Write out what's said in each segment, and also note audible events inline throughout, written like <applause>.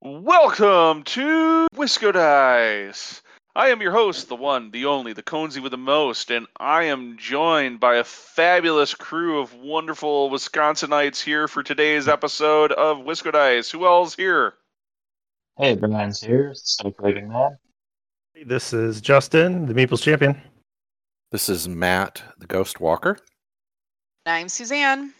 Welcome to Wisco Dice. I am your host, the one, the only, the Conzi with the most, and I am joined by a fabulous crew of wonderful Wisconsinites here for today's episode of Wisco Dice. Who else here? Hey, Brian's here, Cycling Man. This is Justin, the Meeples champion. This is Matt, the Ghost Walker. I'm Suzanne.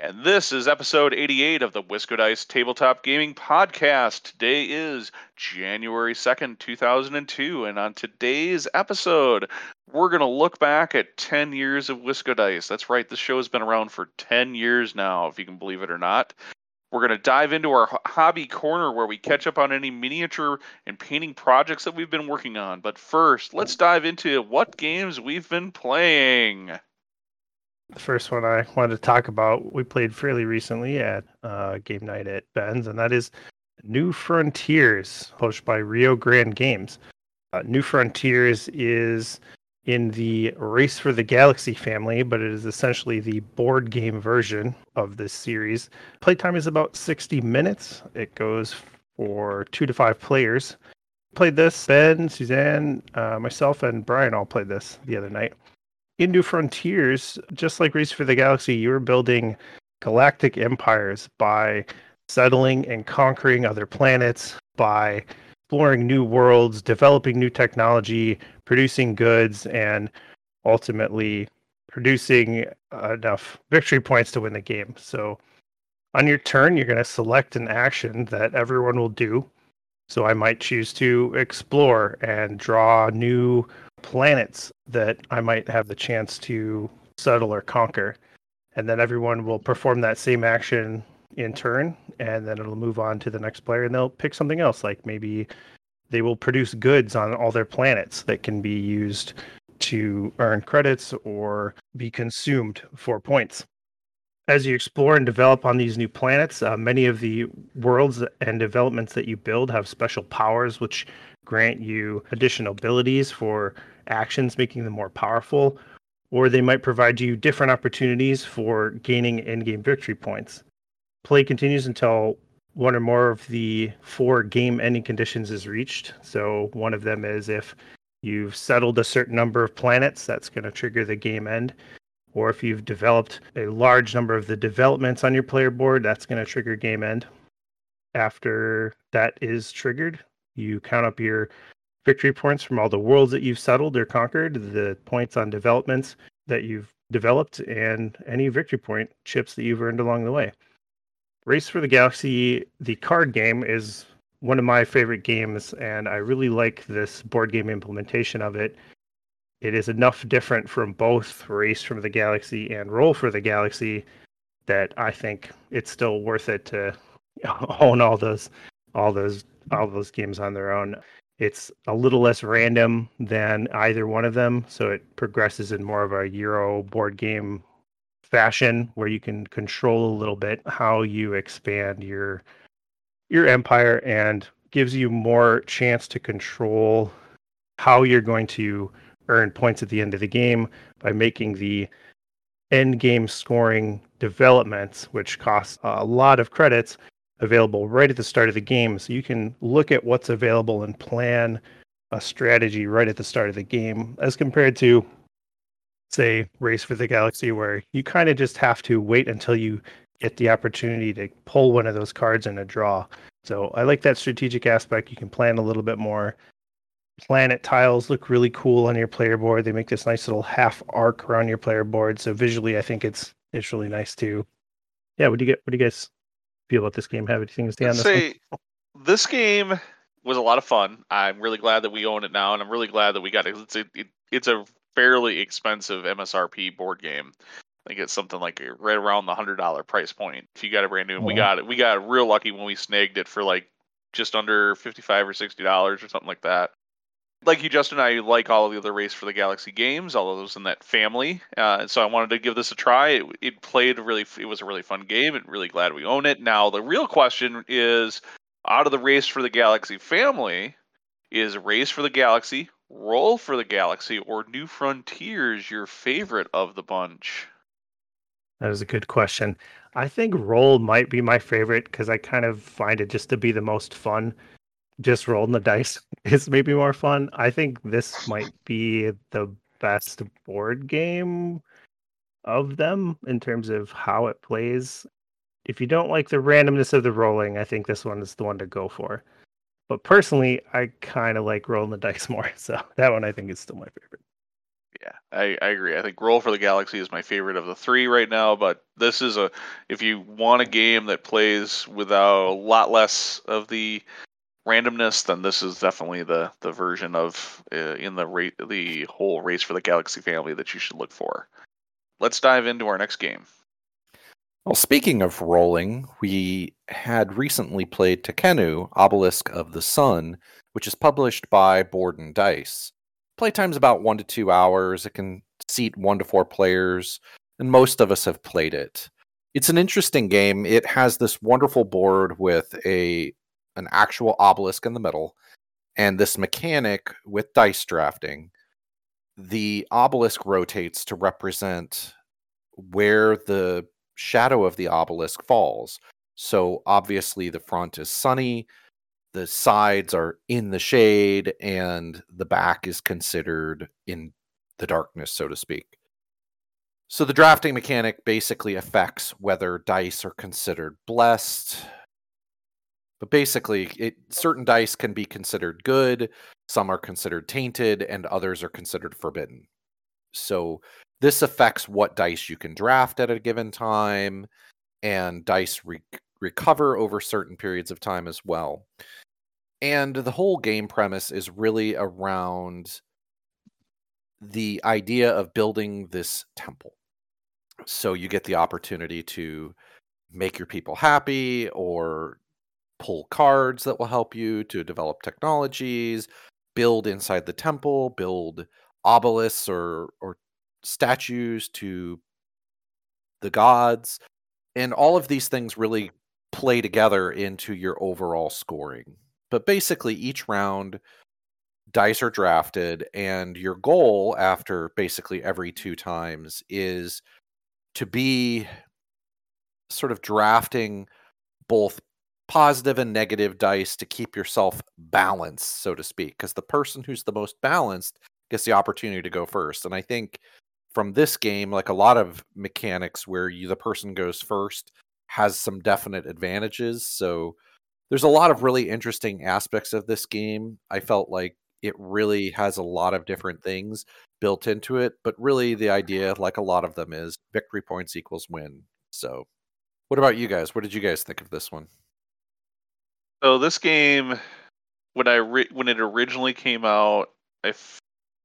And this is episode 88 of the Wisco Dice Tabletop Gaming Podcast. Today is January 2nd, 2002. And on today's episode, we're going to look back at 10 years of Wisco Dice. That's right, this show has been around for 10 years now, if you can believe it or not. We're going to dive into our hobby corner where we catch up on any miniature and painting projects that we've been working on. But first, let's dive into what games we've been playing. The first one I wanted to talk about, we played fairly recently at uh, game night at Ben's, and that is New Frontiers, published by Rio Grande Games. Uh, New Frontiers is in the Race for the Galaxy family, but it is essentially the board game version of this series. Playtime is about 60 minutes. It goes for two to five players. Played this, Ben, Suzanne, uh, myself, and Brian all played this the other night in New Frontiers, just like Race for the Galaxy, you are building galactic empires by settling and conquering other planets, by exploring new worlds, developing new technology, producing goods, and ultimately producing enough victory points to win the game. So on your turn, you're going to select an action that everyone will do. So I might choose to explore and draw new planets that I might have the chance to settle or conquer. And then everyone will perform that same action in turn, and then it'll move on to the next player, and they'll pick something else. Like maybe they will produce goods on all their planets that can be used to earn credits or be consumed for points. As you explore and develop on these new planets, uh, many of the worlds and developments that you build have special powers, which grant you additional abilities for actions, making them more powerful, or they might provide you different opportunities for gaining in game victory points. Play continues until one or more of the four game ending conditions is reached. So, one of them is if you've settled a certain number of planets, that's going to trigger the game end. Or if you've developed a large number of the developments on your player board, that's going to trigger game end. After that is triggered, you count up your victory points from all the worlds that you've settled or conquered, the points on developments that you've developed, and any victory point chips that you've earned along the way. Race for the Galaxy, the card game, is one of my favorite games, and I really like this board game implementation of it. It is enough different from both Race for the Galaxy and Roll for the Galaxy that I think it's still worth it to <laughs> own all those all those all those games on their own. It's a little less random than either one of them, so it progresses in more of a Euro board game fashion where you can control a little bit how you expand your your empire and gives you more chance to control how you're going to earn points at the end of the game by making the end game scoring developments which cost a lot of credits available right at the start of the game. So you can look at what's available and plan a strategy right at the start of the game as compared to say race for the galaxy where you kind of just have to wait until you get the opportunity to pull one of those cards in a draw. So i like that strategic aspect. You can plan a little bit more. Planet tiles look really cool on your player board. They make this nice little half arc around your player board. So visually i think it's it's really nice too. Yeah what do you get what do you guys feel about this game? Have anything to say on this? Say, this game was a lot of fun. I'm really glad that we own it now, and I'm really glad that we got it. It's a, it, it's a fairly expensive MSRP board game. I think it's something like right around the hundred dollar price point. If you got a brand new, we oh. got it. We got real lucky when we snagged it for like just under fifty five or sixty dollars or something like that like you, Justin, and I like all of the other Race for the Galaxy games, all of those in that family. Uh, so I wanted to give this a try. It, it played really, it was a really fun game, and really glad we own it. Now the real question is, out of the Race for the Galaxy family, is Race for the Galaxy, Roll for the Galaxy, or New Frontiers your favorite of the bunch? That is a good question. I think roll might be my favorite because I kind of find it just to be the most fun. Just rolling the dice <laughs> is maybe more fun. I think this might be the best board game of them in terms of how it plays. If you don't like the randomness of the rolling, I think this one is the one to go for. But personally, I kind of like rolling the <laughs> dice more. So that one I think is still my favorite. Yeah, I, I agree. I think Roll for the Galaxy is my favorite of the three right now, but this is a if you want a game that plays without a lot less of the randomness, then this is definitely the the version of uh, in the rate the whole race for the Galaxy family that you should look for. Let's dive into our next game. Well, speaking of rolling, we had recently played Tekhenu, Obelisk of the Sun, which is published by Board and Dice. Playtime's about one to two hours. It can seat one to four players, and most of us have played it. It's an interesting game. It has this wonderful board with a an actual obelisk in the middle, and this mechanic with dice drafting. The obelisk rotates to represent where the shadow of the obelisk falls. So obviously the front is sunny, the sides are in the shade, and the back is considered in the darkness, so to speak. So the drafting mechanic basically affects whether dice are considered blessed. But basically, it, certain dice can be considered good, some are considered tainted, and others are considered forbidden. So this affects what dice you can draft at a given time, and dice re- recover over certain periods of time as well. And the whole game premise is really around the idea of building this temple. So you get the opportunity to make your people happy or pull cards that will help you to develop technologies, build inside the temple, build obelisks or or statues to the gods. And all of these things really play together into your overall scoring. But basically each round dice are drafted and your goal after basically every two times is to be sort of drafting both positive and negative dice to keep yourself balanced so to speak because the person who's the most balanced gets the opportunity to go first and i think from this game, like a lot of mechanics where you the person goes first has some definite advantages. So there's a lot of really interesting aspects of this game. I felt like it really has a lot of different things built into it, but really the idea, like a lot of them, is victory points equals win. So, what about you guys? What did you guys think of this one? So this game, when I re- when it originally came out, I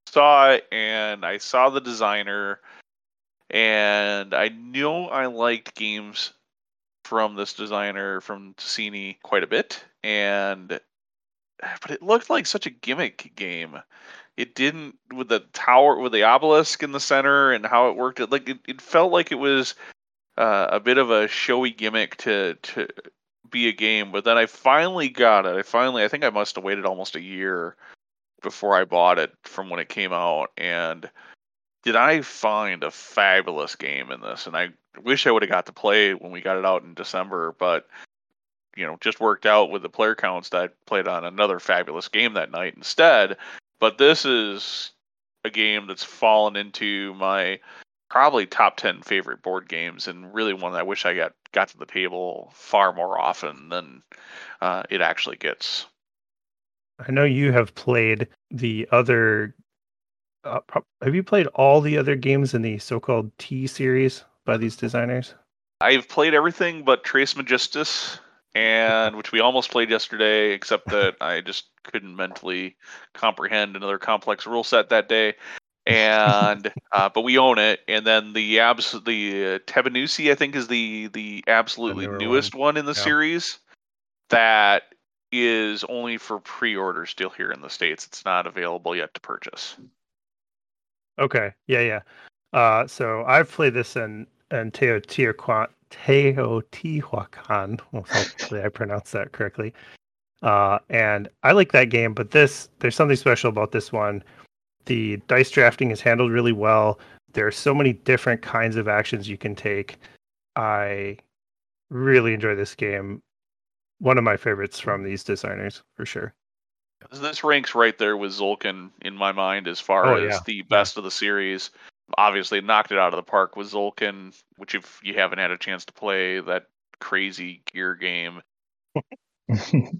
saw it and I saw the designer and I knew I liked games from this designer from Tascini quite a bit and but it looked like such a gimmick game. It didn't with the tower with the obelisk in the center and how it worked. It like it, it felt like it was uh, a bit of a showy gimmick to to be a game. But then I finally got it. I finally I think I must have waited almost a year before I bought it from when it came out, and did I find a fabulous game in this? And I wish I would have got to play when we got it out in December, but you know, just worked out with the player counts that I played on another fabulous game that night instead. But this is a game that's fallen into my probably top 10 favorite board games and really one that I wish I got got to the table far more often than uh, it actually gets. I know you have played the other. Uh, have you played all the other games in the so-called T series by these designers? I've played everything but Trace Trismegistus, and <laughs> which we almost played yesterday, except that I just couldn't mentally comprehend another complex rule set that day. And uh, but we own it, and then the abs the uh, Tabannusi I think is the the absolutely the newest one. one in the yeah. series that is only for pre-order still here in the states. It's not available yet to purchase. Okay. Yeah, yeah. Uh, so I've played this in in Teotihuacan. Teotihuacan. <laughs> Well, hopefully I pronounced that correctly. Uh, and I like that game, but this there's something special about this one. The dice drafting is handled really well. There are so many different kinds of actions you can take. I really enjoy this game. One of my favorites from these designers for sure. This ranks right there with Tzolk'in in my mind as far Oh, as yeah. the best of the series. Obviously, knocked it out of the park with Tzolk'in, which if you haven't had a chance to play that crazy gear game, <laughs> God,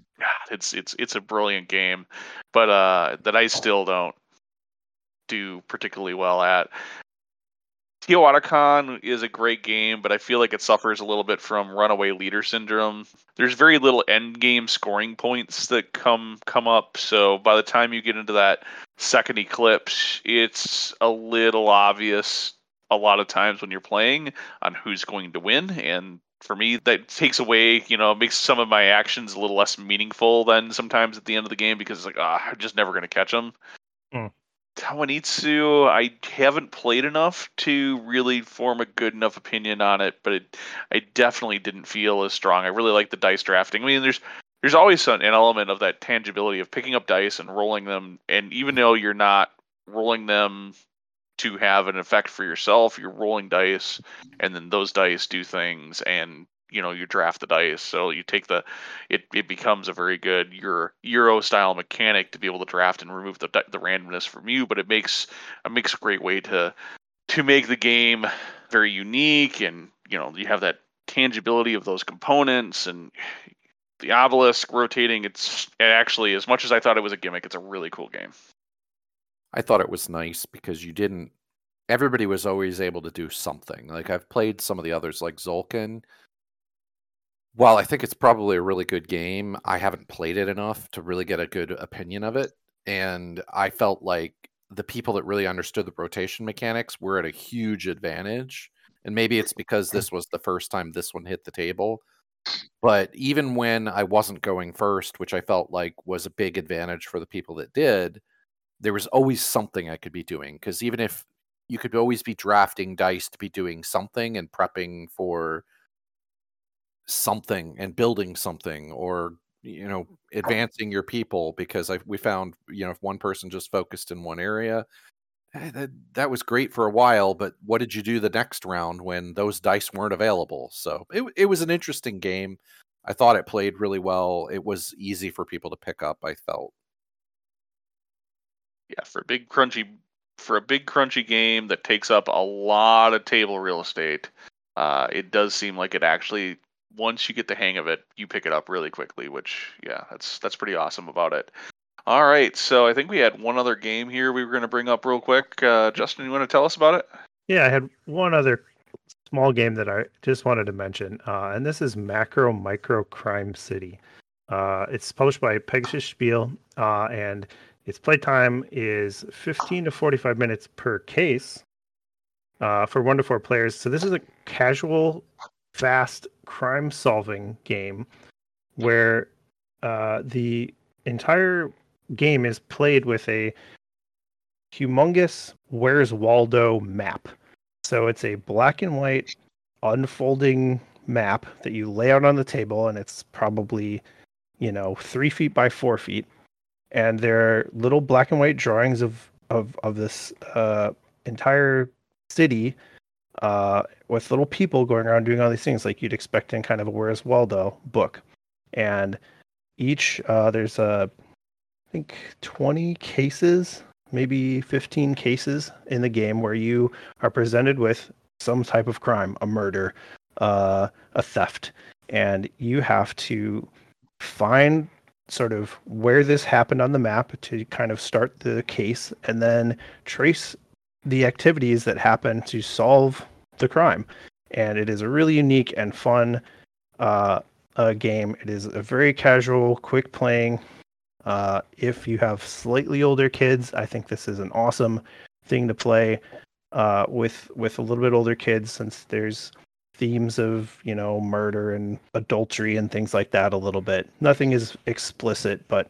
it's it's it's a brilliant game, but uh, that I still don't do particularly well at. Teotihuacan is a great game, but I feel like it suffers a little bit from runaway leader syndrome. There's very little end game scoring points that come come up, so by the time you get into that second eclipse, it's a little obvious a lot of times when you're playing on who's going to win and for me that takes away you know makes some of my actions a little less meaningful than sometimes at the end of the game because it's like ah, i'm just never going to catch them Hmm. Tawanitsu, I haven't played enough to really form a good enough opinion on it, but it, I definitely didn't feel as strong. I really like the dice drafting. I mean, there's there's always an, an element of that tangibility of picking up dice and rolling them, and even though you're not rolling them to have an effect for yourself, you're rolling dice, and then those dice do things, and you know you draft the dice. So you take the it it becomes a very good Euro Euro style mechanic to be able to draft and remove the the randomness from you, but it makes it makes a great way to to make the game very unique and you know you have that tangibility of those components and the obelisk rotating it's it actually as much as I thought it was a gimmick it's a really cool game. I thought it was nice because you didn't. Everybody was always able to do something. Like I've played some of the others, like Tzolk'in. While I think it's probably a really good game, I haven't played it enough to really get a good opinion of it. And I felt like the people that really understood the rotation mechanics were at a huge advantage. And maybe it's because hmm. this was the first time this one hit the table. But even when I wasn't going first, which I felt like was a big advantage for the people that did, there was always something I could be doing because even if you could always be drafting dice to be doing something and prepping for something and building something or you know advancing your people because I we found you know if one person just focused in one area eh, that that was great for a while but what did you do the next round when those dice weren't available? So it it was an interesting game. I thought it played really well. It was easy for people to pick up I felt. Yeah, for a big crunchy for a big crunchy game that takes up a lot of table real estate, uh, it does seem like it actually once you get the hang of it, you pick it up really quickly, which yeah, that's that's pretty awesome about it. All right, so I think we had one other game here we were going to bring up real quick. Uh, Justin, you want to tell us about it? Yeah, I had one other small game that I just wanted to mention, uh, and this is Macro Micro Crime City. Uh, it's published by Pegasus Spiel, uh, and its playtime is 15 to 45 minutes per case uh, for one to four players. So this is a casual, fast crime-solving game where uh, the entire game is played with a humongous Where's Waldo map. So it's a black and white unfolding map that you lay out on the table, and it's probably, you know, three feet by four feet. And there are little black and white drawings of of of this uh, entire city uh, with little people going around doing all these things like you'd expect in kind of a Where's Waldo book. And each uh, there's a I think 20 cases, maybe 15 cases in the game where you are presented with some type of crime, a murder, uh, a theft, and you have to find sort of where this happened on the map to kind of start the case and then trace the activities that happen to solve the crime. And it is a really unique and fun uh, uh, game. It is a very casual, quick playing. Uh, if you have slightly older kids, I think this is an awesome thing to play uh, with with a little bit older kids, since there's themes of you know murder and adultery and things like that a little bit. Nothing is explicit, but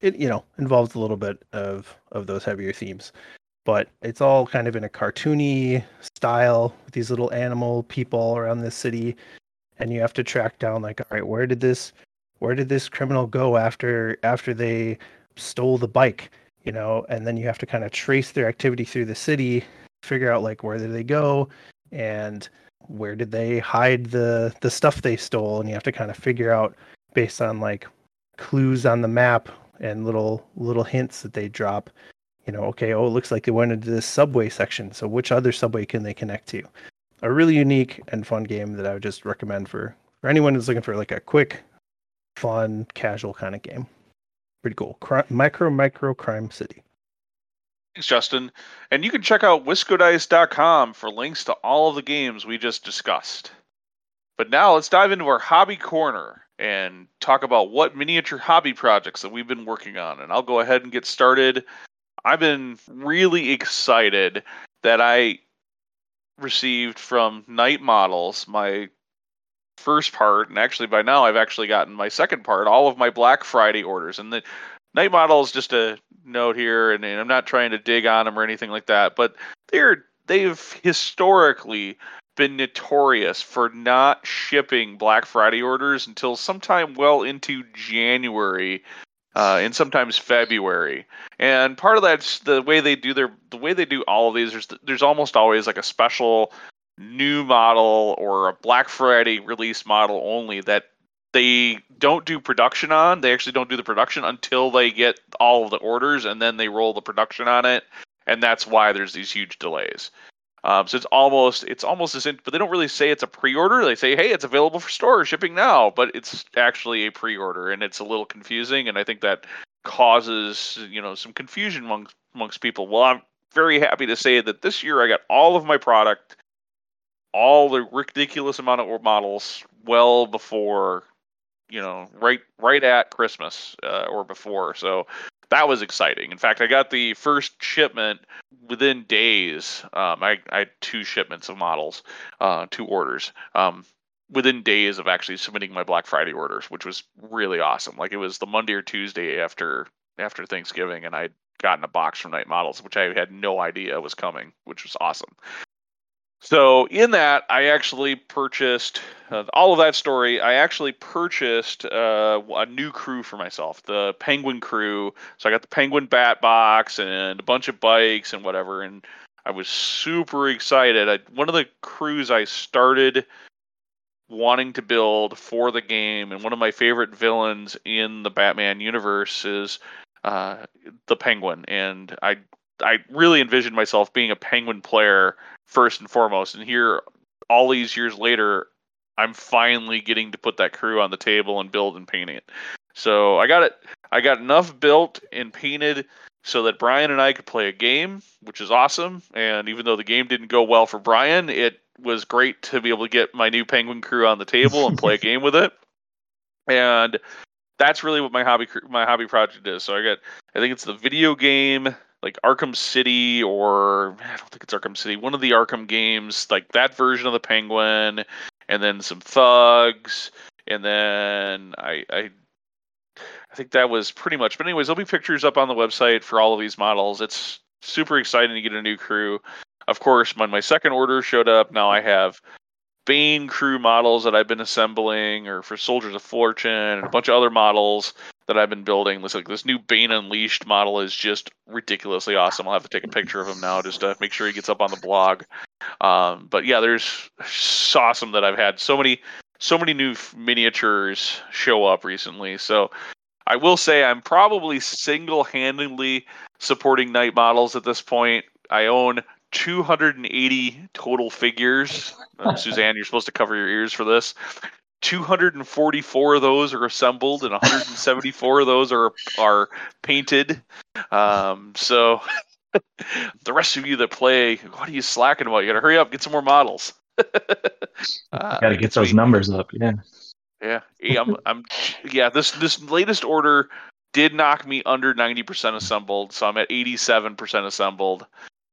it you know involves a little bit of of those heavier themes. But it's all kind of in a cartoony style with these little animal people around the city, and you have to track down like, all right, where did this where did this criminal go after after they stole the bike you know and then you have to kind of trace their activity through the city figure out like where did they go and where did they hide the the stuff they stole, and you have to kind of figure out based on like clues on the map and little little hints that they drop. You know, okay, oh, it looks like they went into this subway section. So which other subway can they connect to? A really unique and fun game that I would just recommend for for anyone who's looking for like a quick, fun, casual kind of game. Pretty cool. Cri- micro micro crime city. Thanks, Justin. And you can check out wiscodice.com for links to all of the games we just discussed. But now let's dive into our hobby corner and talk about what miniature hobby projects that we've been working on. And I'll go ahead and get started. I've been really excited that I received from Knight Models my first part, and actually by now I've actually gotten my second part, all of my Black Friday orders. And the Knight Models, just a note here, and, and I'm not trying to dig on them or anything like that, but they're they've historically been notorious for not shipping Black Friday orders until sometime well into January uh, and sometimes February. And part of that's the way they do their the way they do all of these. There's there's almost always like a special new model or a Black Friday release model only that they don't do production on. They actually don't do the production until they get all of the orders and then they roll the production on it. And that's why there's these huge delays. Um, so it's almost it's almost as in, but they don't really say it's a pre-order. They say, "Hey, it's available for store shipping now," but it's actually a pre-order, and it's a little confusing. And I think that causes you know some confusion amongst amongst people. Well, I'm very happy to say that this year I got all of my product, all the ridiculous amount of models, well before you know right right at Christmas uh, or before. So that was exciting. In fact, I got the first shipment within days. Um, I, I, had two shipments of models, uh, two orders. Um, within days of actually submitting my Black Friday orders, which was really awesome. Like it was the Monday or Tuesday after after Thanksgiving, and I'd gotten a box from Knight Models, which I had no idea was coming, which was awesome. So in that, I actually purchased uh, all of that story. I actually purchased uh, a new crew for myself, the Penguin crew. So I got the Penguin Bat box and a bunch of bikes and whatever, and I was super excited. I, one of the crews I started wanting to build for the game, and one of my favorite villains in the Batman universe is uh, the Penguin, and I I really envisioned myself being a Penguin player first and foremost. And here, all these years later, I'm finally getting to put that crew on the table and build and paint it. So I got it. I got enough built and painted so that Brian and I could play a game, which is awesome. And even though the game didn't go well for Brian, it was great to be able to get my new Penguin crew on the table and play a <laughs> game with it. And that's really what my hobby my hobby project is. So I got I think it's the video game like Arkham City or I don't think it's Arkham City, one of the Arkham games, like that version of the Penguin, and then some thugs, and then I I I think that was pretty much. But anyways, there'll be pictures up on the website for all of these models. It's super exciting to get a new crew. Of course, when my second order showed up, now I have Bane crew models that I've been assembling, or for Soldiers of Fortune, and a bunch of other models that I've been building. This like this new Bane Unleashed model is just ridiculously awesome. I'll have to take a picture of him now just to make sure he gets up on the blog. Um, but yeah, there's awesome that I've had so many so many new miniatures show up recently. So I will say I'm probably single-handedly supporting Knight Models at this point. I own 280 total figures. Uh, <laughs> Suzanne, you're supposed to cover your ears for this. 244 of those are assembled and 174 of those are are painted. Um, so <laughs> the rest of you that play, what are you slacking about? You got to hurry up, get some more models. <laughs> uh, got to get those numbers up. Yeah. Yeah, yeah I'm, I'm, yeah. This this latest order did knock me under 90% assembled, so I'm at 87% assembled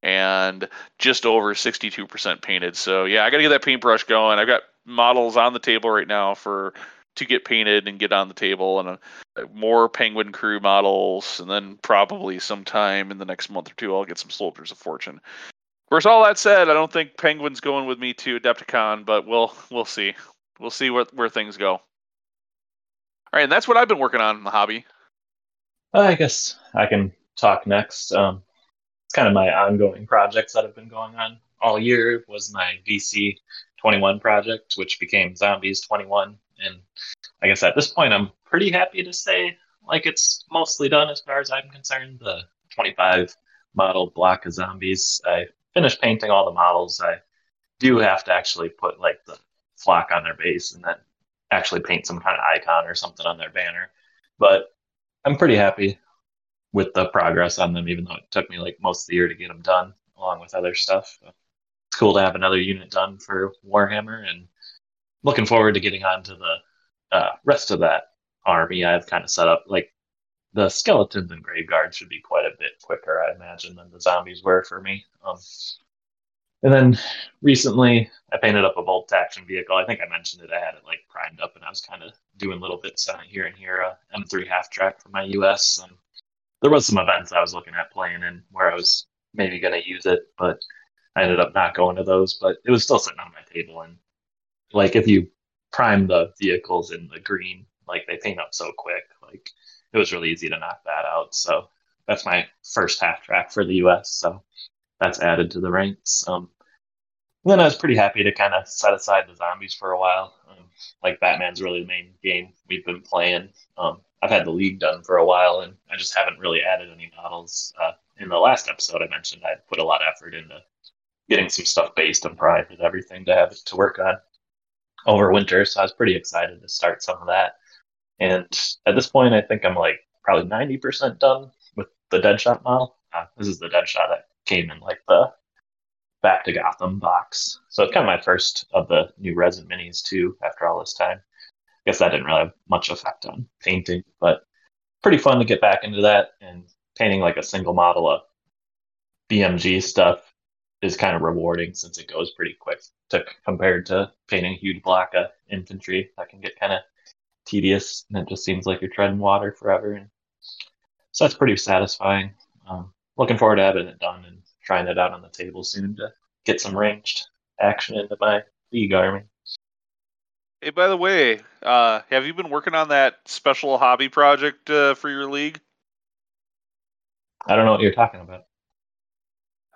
and just over 62% painted. So yeah, I got to get that paintbrush going. I've got models on the table right now for to get painted and get on the table and uh, more penguin crew models and then probably sometime in the next month or two i'll get some soldiers of fortune. Of course all that said i don't think penguin's going with me to adepticon but we'll we'll see. We'll see where, where things go. All right and that's what i've been working on in the hobby. I guess i can talk next. Um, kind of my ongoing projects that have been going on all year was my vc 21 project, which became Zombies 21. And I guess at this point, I'm pretty happy to say like it's mostly done as far as I'm concerned. The 25 model block of zombies. I finished painting all the models. I do have to actually put like the flock on their base and then actually paint some kind of icon or something on their banner. But I'm pretty happy with the progress on them, even though it took me like most of the year to get them done, along with other stuff. It's cool to have another unit done for Warhammer, and looking forward to getting on to the uh, rest of that army. I've kind of set up like the skeletons and grave guards should be quite a bit quicker, I imagine, than the zombies were for me. Um, and then recently, I painted up a bolt action vehicle. I think I mentioned it. I had it like primed up, and I was kind of doing little bits on it here and here. Uh, M3 half track for my US. Um, there was some events I was looking at playing in where I was maybe going to use it, but I ended up not going to those. But it was still sitting on my table, and like if you prime the vehicles in the green, like they paint up so quick, like it was really easy to knock that out. So that's my first half track for the US. So that's added to the ranks. Um, then I was pretty happy to kind of set aside the zombies for a while. Um, like Batman's really the main game we've been playing. Um, I've had the league done for a while, and I just haven't really added any models. Uh, in the last episode, I mentioned I put a lot of effort into getting some stuff based and primed and everything to have to work on over winter. So I was pretty excited to start some of that. And at this point, I think I'm like probably 90% done with the Deadshot model. Uh, this is the Deadshot that came in like the back to Gotham box. So it's kind of my first of the new resin minis too. After all this time, I guess that didn't really have much effect on painting, but pretty fun to get back into that. And painting like a single model of BMG stuff is kind of rewarding since it goes pretty quick to compared to painting a huge block of infantry that can get kind of tedious and it just seems like you're treading water forever. And so that's pretty satisfying. Um, looking forward to having it done and trying it out on the table soon to get some ranged action into my league army. Hey, by the way, uh, have you been working on that special hobby project uh, for your league? I don't know what you're talking about.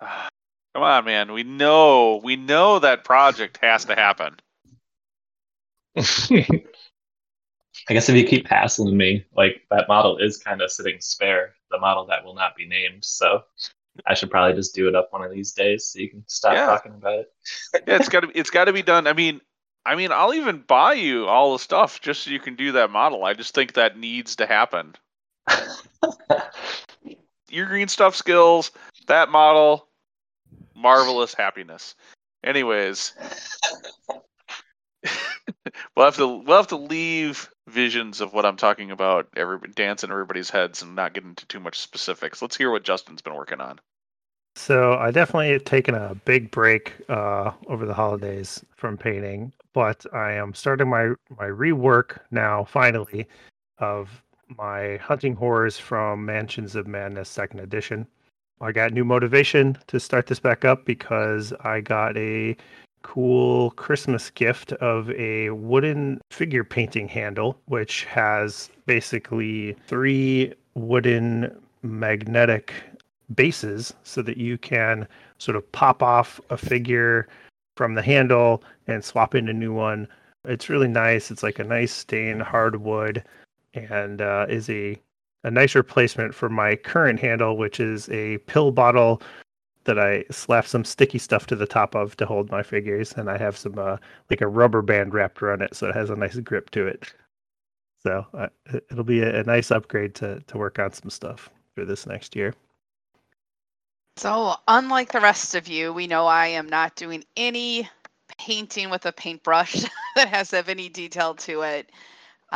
<sighs> Come on, man. We know we know that project has to happen. <laughs> I guess if you keep hassling me, like that model is kind of sitting spare, the model that will not be named. So I should probably just do it up one of these days so you can stop Yeah. talking about it. yeah, it's got to it's got to be done. I mean, I mean, I'll even buy you all the stuff just so you can do that model. I just think that needs to happen. <laughs> Your green stuff skills, that model, marvelous happiness. Anyways, <laughs> we'll have to we'll have to leave visions of what I'm talking about every dance in everybody's heads and not get into too much specifics. Let's hear what Justin's been working on. So I definitely have taken a big break uh, over the holidays from painting, but I am starting my my rework now finally of my hunting horrors from Mansions of Madness Second Edition. I got new motivation to start this back up because I got a cool Christmas gift of a wooden figure painting handle, which has basically three wooden magnetic bases so that you can sort of pop off a figure from the handle and swap in a new one. It's really nice. It's like a nice stained hardwood and uh, is a a nice replacement for my current handle, which is a pill bottle that I slap some sticky stuff to the top of to hold my figures, and I have some uh, like a rubber band wrapped around it, so it has a nice grip to it. So uh, it- it'll be a, a nice upgrade to to work on some stuff for this next year. So, unlike the rest of you, we know I am not doing any painting with a paintbrush <laughs> that has to have any detail to it.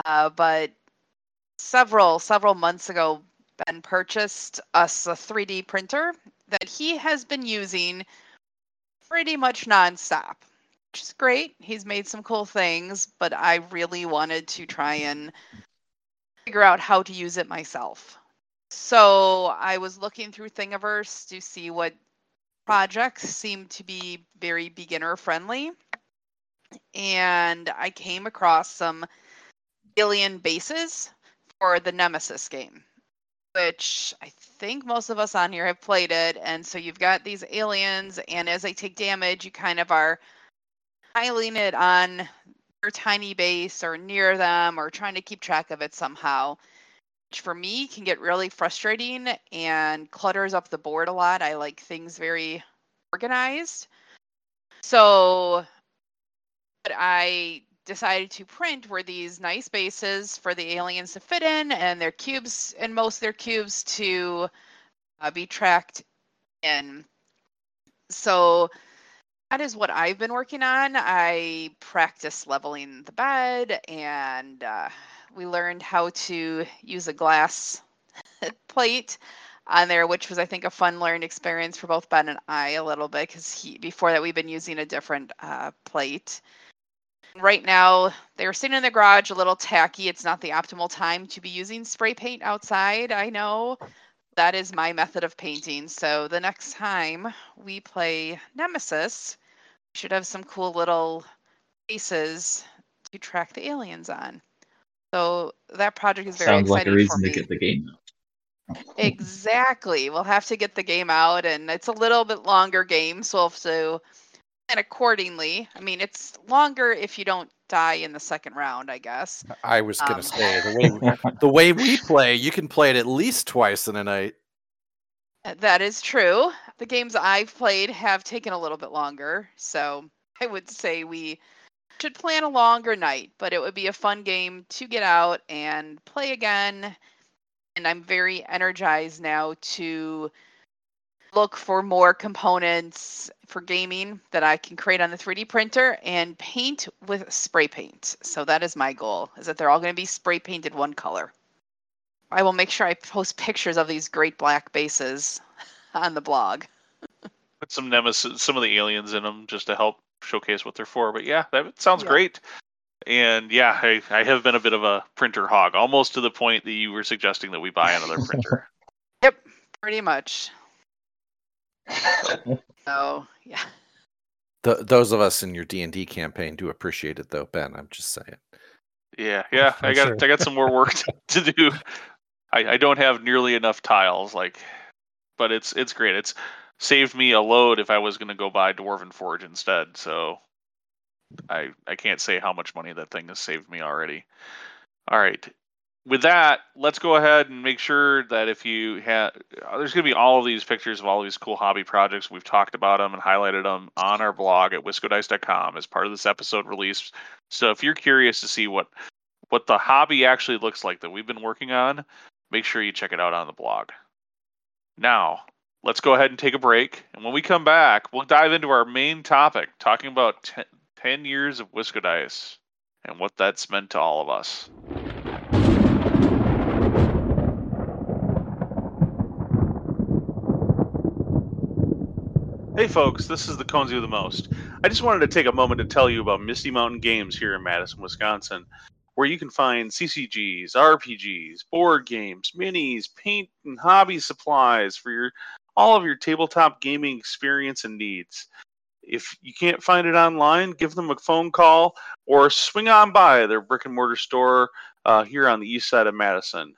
Uh, but several several months ago, Ben purchased us a 3D printer that he has been using pretty much nonstop, which is great. He's made some cool things, but I really wanted to try and figure out how to use it myself. So I was looking through Thingiverse to see what projects seem to be very beginner friendly. And I came across some alien bases for the Nemesis game, which I think most of us on here have played it. And so you've got these aliens, and as they take damage, you kind of are piling it on your tiny base or near them or trying to keep track of it somehow for me can get really frustrating and clutters up the board a lot. I like things very organized. So what i decided to print were these nice bases for the aliens to fit in and their cubes and most their cubes to uh, be tracked in. So that is what I've been working on. I practice leveling the bed and uh, we learned how to use a glass <laughs> plate on there, which was, I think, a fun learning experience for both Ben and I a little bit because he before that we've been using a different uh, plate. Right now, they're sitting in the garage a little tacky. It's not the optimal time to be using spray paint outside. I know, that is my method of painting. So the next time we play Nemesis, we should have some cool little faces to track the aliens on. So that project is very Sounds like a reason to get the game out. Exactly. We'll have to get the game out, and it's a little bit longer game, so we'll have to plan accordingly. I mean, it's longer if you don't die in the second round, I guess. I was gonna Um, say the way <laughs> the way we play, you can play it at least twice in a night. That is true. The games I've played have taken a little bit longer, so I would say we should plan a longer night, but it would be a fun game to get out and play again. And I'm very energized now to look for more components for gaming that I can create on the 3D printer and paint with spray paint. So that is my goal, is that they're all going to be spray painted one color. I will make sure I post pictures of these great black bases <laughs> on the blog. Put some nemesis, some of the aliens in them just to help showcase what they're for. But yeah, that sounds Yeah. great. And yeah, I, I have been a bit of a printer hog, almost to the point that you were suggesting that we buy another printer. <laughs> Yep, pretty much. <laughs> So yeah. Th those of us in your D and D campaign do appreciate it, though, Ben. I'm just saying. Yeah, yeah, <laughs> For I got sure. I got some more work to, to do. I, I don't have nearly enough tiles, like, but it's it's great. It's saved me a load if I was going to go buy Dwarven Forge instead. So I I can't say how much money that thing has saved me already. All right. With that, let's go ahead and make sure that if you have, uh, there's going to be all of these pictures of all of these cool hobby projects. We've talked about them and highlighted them on our blog at wiscodice.com as part of this episode release. So if you're curious to see what what the hobby actually looks like that we've been working on, make sure you check it out on the blog. Now, let's go ahead and take a break. And when we come back, we'll dive into our main topic, talking about 10, 10 years of Wisco Dice and what that's meant to all of us. Hey folks, this is the Cones of the Most. I just wanted to take a moment to tell you about Misty Mountain Games here in Madison, Wisconsin, where you can find CCGs, RPGs, board games, minis, paint and hobby supplies for your all of your tabletop gaming experience and needs. If you can't find it online, give them a phone call or swing on by their brick and mortar store uh, here on the east side of Madison.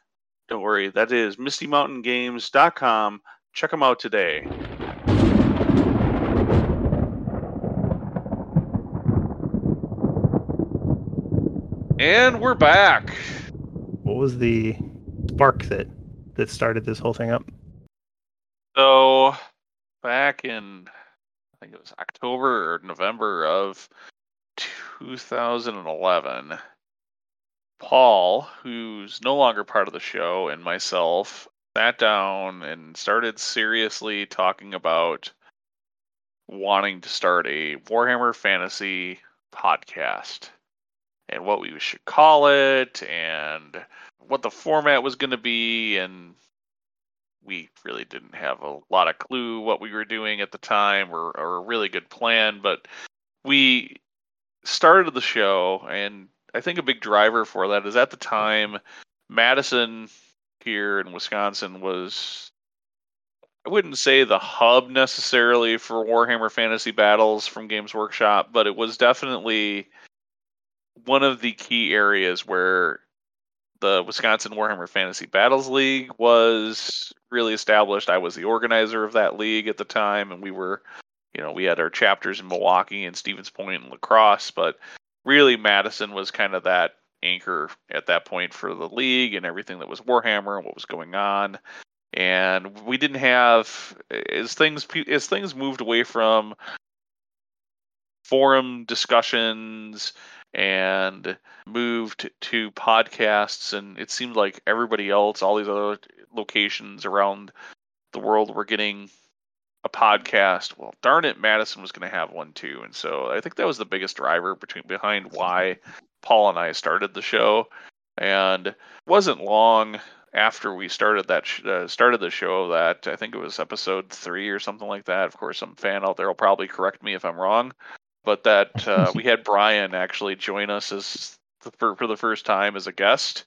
Don't worry, that is mistymountaingames.com. Check them out today. And we're back. What was the spark that that started this whole thing up? So, back in, I think it was October or November of 2011, Paul, who's no longer part of the show, and myself sat down and started seriously talking about wanting to start a Warhammer Fantasy podcast and what we should call it and what the format was going to be and we really didn't have a lot of clue what we were doing at the time or, or a really good plan but we started the show and i think a big driver for that is at the time madison here in wisconsin was i wouldn't say the hub necessarily for warhammer fantasy battles from games workshop but it was definitely one of the key areas where the Wisconsin Warhammer Fantasy Battles League was really established. I was the organizer of that league at the time, and we were, you know, we had our chapters in Milwaukee and Stevens Point and La Crosse, but really Madison was kind of that anchor at that point for the league and everything that was Warhammer and what was going on. And we didn't have as things as things moved away from forum discussions and moved to podcasts and it seemed like everybody else all these other locations around the world were getting a podcast. Well darn it madison was going to have one too and so i think that was the biggest driver between behind why paul and i started the show. And it wasn't long after we started that sh- uh, started the show that i think it was episode three or something like that. Of course some fan out there. Will probably correct me if i'm wrong but that <laughs> uh, we had Brian actually join us as for, for the first time as a guest,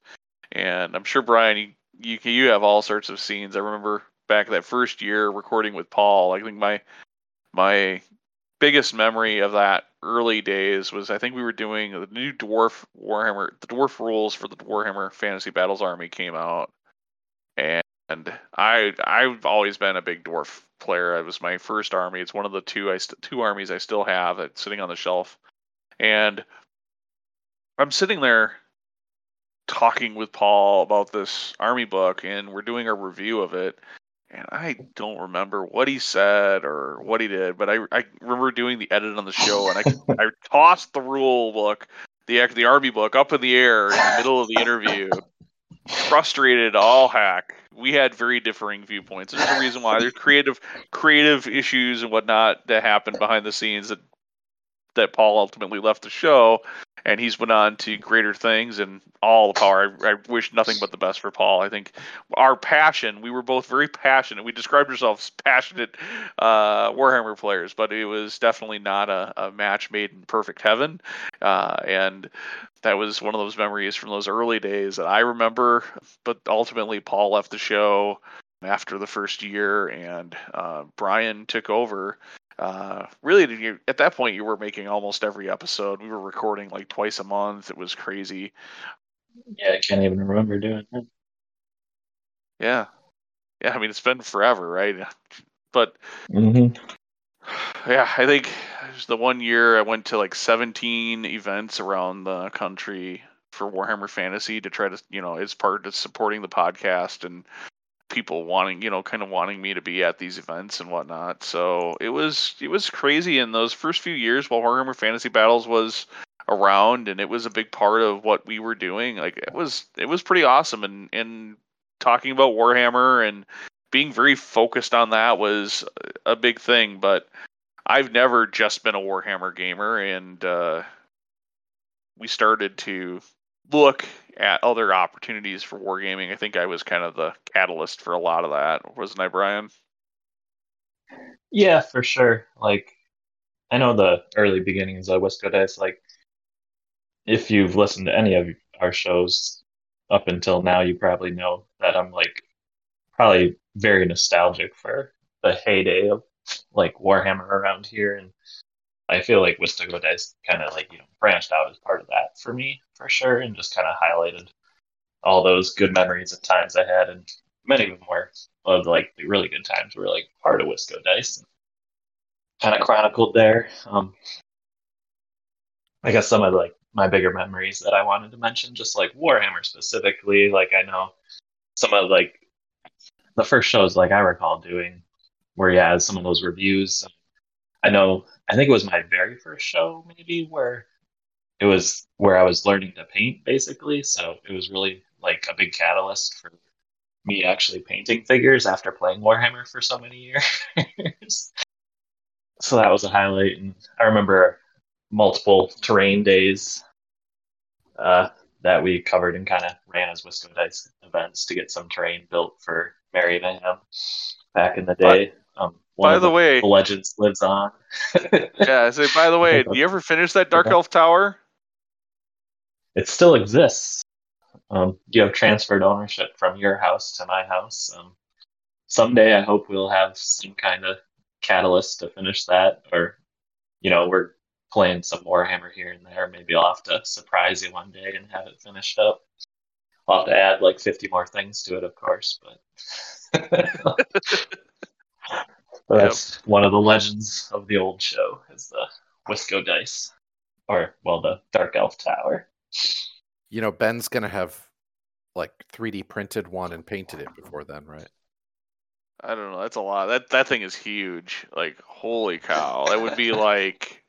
and I'm sure Brian, you, you you have all sorts of scenes. I remember back that first year recording with Paul. I think my my biggest memory of that early days was I think we were doing the new dwarf Warhammer the dwarf rules for the Warhammer Fantasy Battles Army came out, and and I I've always been a big dwarf player. It was my first army. It's one of the two I st- two armies I still have that's sitting on the shelf, and I'm sitting there talking with Paul about this army book, and we're doing a review of it. And I don't remember what he said or what he did, but I, I remember doing the edit on the show, and I I tossed the rule book, the the army book, up in the air in the middle of the interview, frustrated all hack. We had very differing viewpoints. There's a reason why there's creative creative issues and whatnot that happened behind the scenes that that Paul ultimately left the show and he's went on to greater things and all the power. I, I, wish nothing but the best for Paul. I think our passion, we were both very passionate. We described ourselves as passionate uh, Warhammer players, but it was definitely not a, a match made in perfect heaven. Uh, and that was one of those memories from those early days that I remember. But ultimately, Paul left the show after the first year, and uh, Brian took over. Uh, really at that point you were making almost every episode. We were recording like twice a month. It was crazy. Yeah i can't even remember doing that. Yeah. Yeah i mean it's been forever right? But mm-hmm. Yeah i think the one year i went to like 17 events around the country for warhammer fantasy to try to you know as part of supporting the podcast and people wanting you know kind of wanting me to be at these events and whatnot. So it was it was crazy in those first few years while warhammer fantasy battles was around and it was a big part of what we were doing. Like it was it was pretty awesome and and talking about warhammer and being very focused on that was a big thing but i've never just been a warhammer gamer and uh we started to look at other opportunities for wargaming. I think I was kind of the catalyst for a lot of that, wasn't I, Brian? Yeah, for sure. Like, I know the early beginnings of Wisco Dice. Like, if you've listened to any of our shows up until now, you probably know that I'm like probably very nostalgic for the heyday of like Warhammer around here, and I feel like Wisco Dice kind of like you know branched out as part of that for me for sure, and just kind of highlighted all those good memories and times I had, and many of them were of like the really good times were like part of Wisco Dice, and kind of chronicled there. Um, I guess some of like my bigger memories that I wanted to mention, just like Warhammer specifically. Like I know some of like the first shows like I recall doing where he has some of those reviews. I know I think it was my very first show maybe where it was where I was learning to paint basically. So it was really like a big catalyst for me actually painting figures after playing Warhammer for so many years. <laughs> so that was a highlight. And I remember multiple terrain days uh, that we covered and kind of ran as Wisco Dice events to get some terrain built for Merry Mayhem back in the day. Um, by the, the, way, the legends lives on. <laughs> yeah. So by the way, do you ever finish that Dark Elf Tower? it still exists. Um, you have transferred ownership from your house to my house. Um, someday, I hope we'll have some kind of catalyst to finish that, or you know, we're playing some Warhammer here and there. Maybe I'll have to surprise you one day and have it finished up. I'll have to add like 50 more things to it, of course, but <laughs> <laughs> But that's one of the legends of the old show is the Wisco dice, or well, the Dark Elf Tower. You know, Ben's gonna have like 3D printed one and painted it before then, right? I don't know. That's a lot. That that thing is huge. Like holy cow! That would be <laughs> like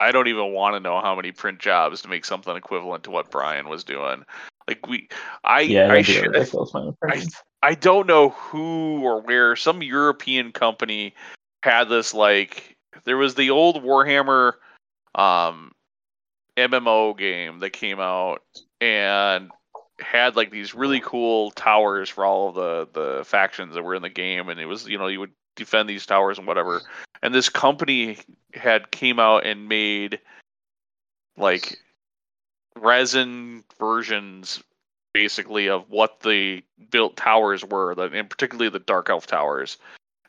I don't even want to know how many print jobs to make something equivalent to what Brian was doing. Like we, I, Yeah, I, that'd be a should, ridiculous amount of I. I don't know who or where some European company had this. Like there was the old Warhammer, um, MMO game that came out and had like these really cool towers for all of the the factions that were in the game and it was you know you would defend these towers and whatever and this company had came out and made like resin versions basically of what the built towers were the- and particularly the dark elf towers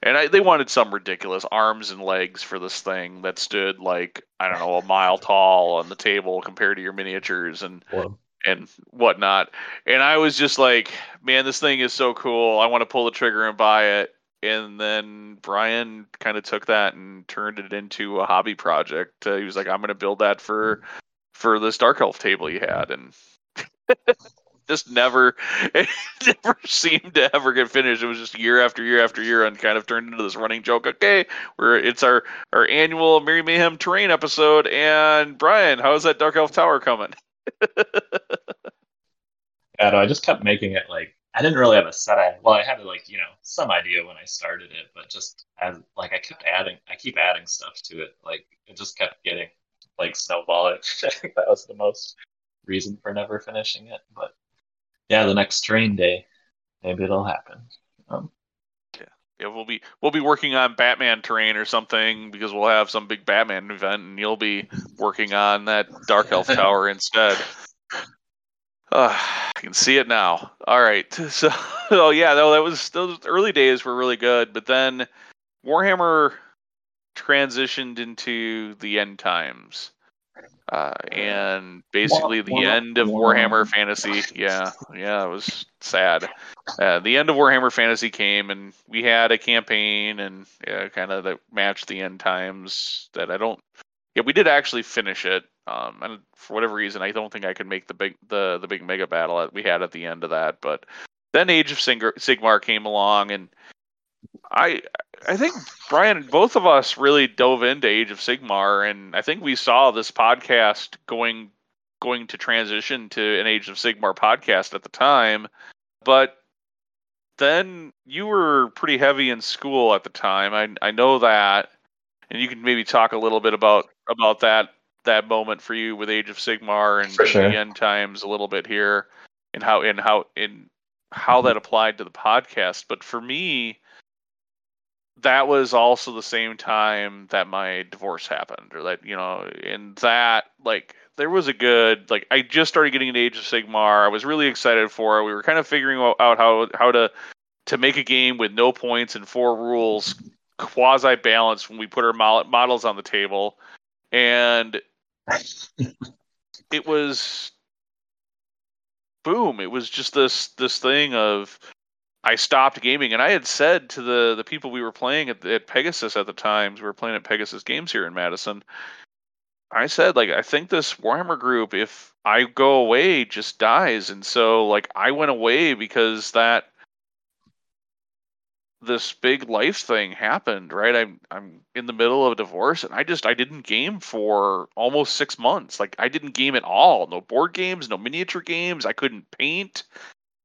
and I, they wanted some ridiculous arms and legs for this thing that stood like i don't know a mile tall on the table compared to your miniatures and and whatnot. And I was just like, man, this thing is so cool. I want to pull the trigger and buy it. And then Brian kind of took that and turned it into a hobby project. Uh, he was like, I'm going to build that for for this dark elf table he had, and <laughs> just never, <laughs> it never seemed to ever get finished. It was just year after year after year, and kind of turned into this running joke. Okay, we're it's our our annual Merry Mayhem terrain episode. And Brian, how's that dark elf tower coming? <laughs> I don't know, I just kept making it like I didn't really have a set. I well, I had like you know some idea when I started it, but just as like I kept adding, I keep adding stuff to it. Like it just kept getting like snowballing. I think <laughs> that was the most reason for never finishing it. But yeah, the next terrain day, maybe it'll happen. Um, Yeah, we'll be we'll be working on Batman terrain or something because we'll have some big Batman event, and you'll be working on that Dark Elf <laughs> Tower instead. Uh, I can see it now. All right, <laughs> so oh yeah, no, that was those early days were really good, but then Warhammer transitioned into the end times, uh, and basically the end of Warhammer Fantasy. Yeah, yeah, it was sad uh, the end of Warhammer Fantasy came, and we had a campaign and uh, kind of that matched the end times. That I don't. Yeah, we did actually finish it. Um, and for whatever reason, I don't think I could make the big the the big mega battle that we had at the end of that. But then Age of Sigmar came along, and I I think Brian, both of us really dove into Age of Sigmar, and I think we saw this podcast going going to transition to an Age of Sigmar podcast at the time, but then you were pretty heavy in school at the time. I I know that, and you can maybe talk a little bit about about that that moment for you with Age of Sigmar and sure. the end times a little bit here, and how and how in how that applied to the podcast. But for me, that was also the same time that my divorce happened, or that you know, and that like there was a good like I just started getting into Age of Sigmar. I was really excited for it. We were kind of figuring out how how to to make a game with no points and four rules quasi balanced when we put our models on the table, and <laughs> it was boom. It was just this this thing of I stopped gaming, and I had said to the the people we were playing at, at Pegasus at the times, we were playing at Pegasus Games here in Madison. I said like I think this Warhammer group, if I go away, just dies, and so like I went away because that this big life thing happened, right? I'm I'm in the middle of a divorce and I just I didn't game for almost 6 months. Like I didn't game at all. No board games, no miniature games. I couldn't paint.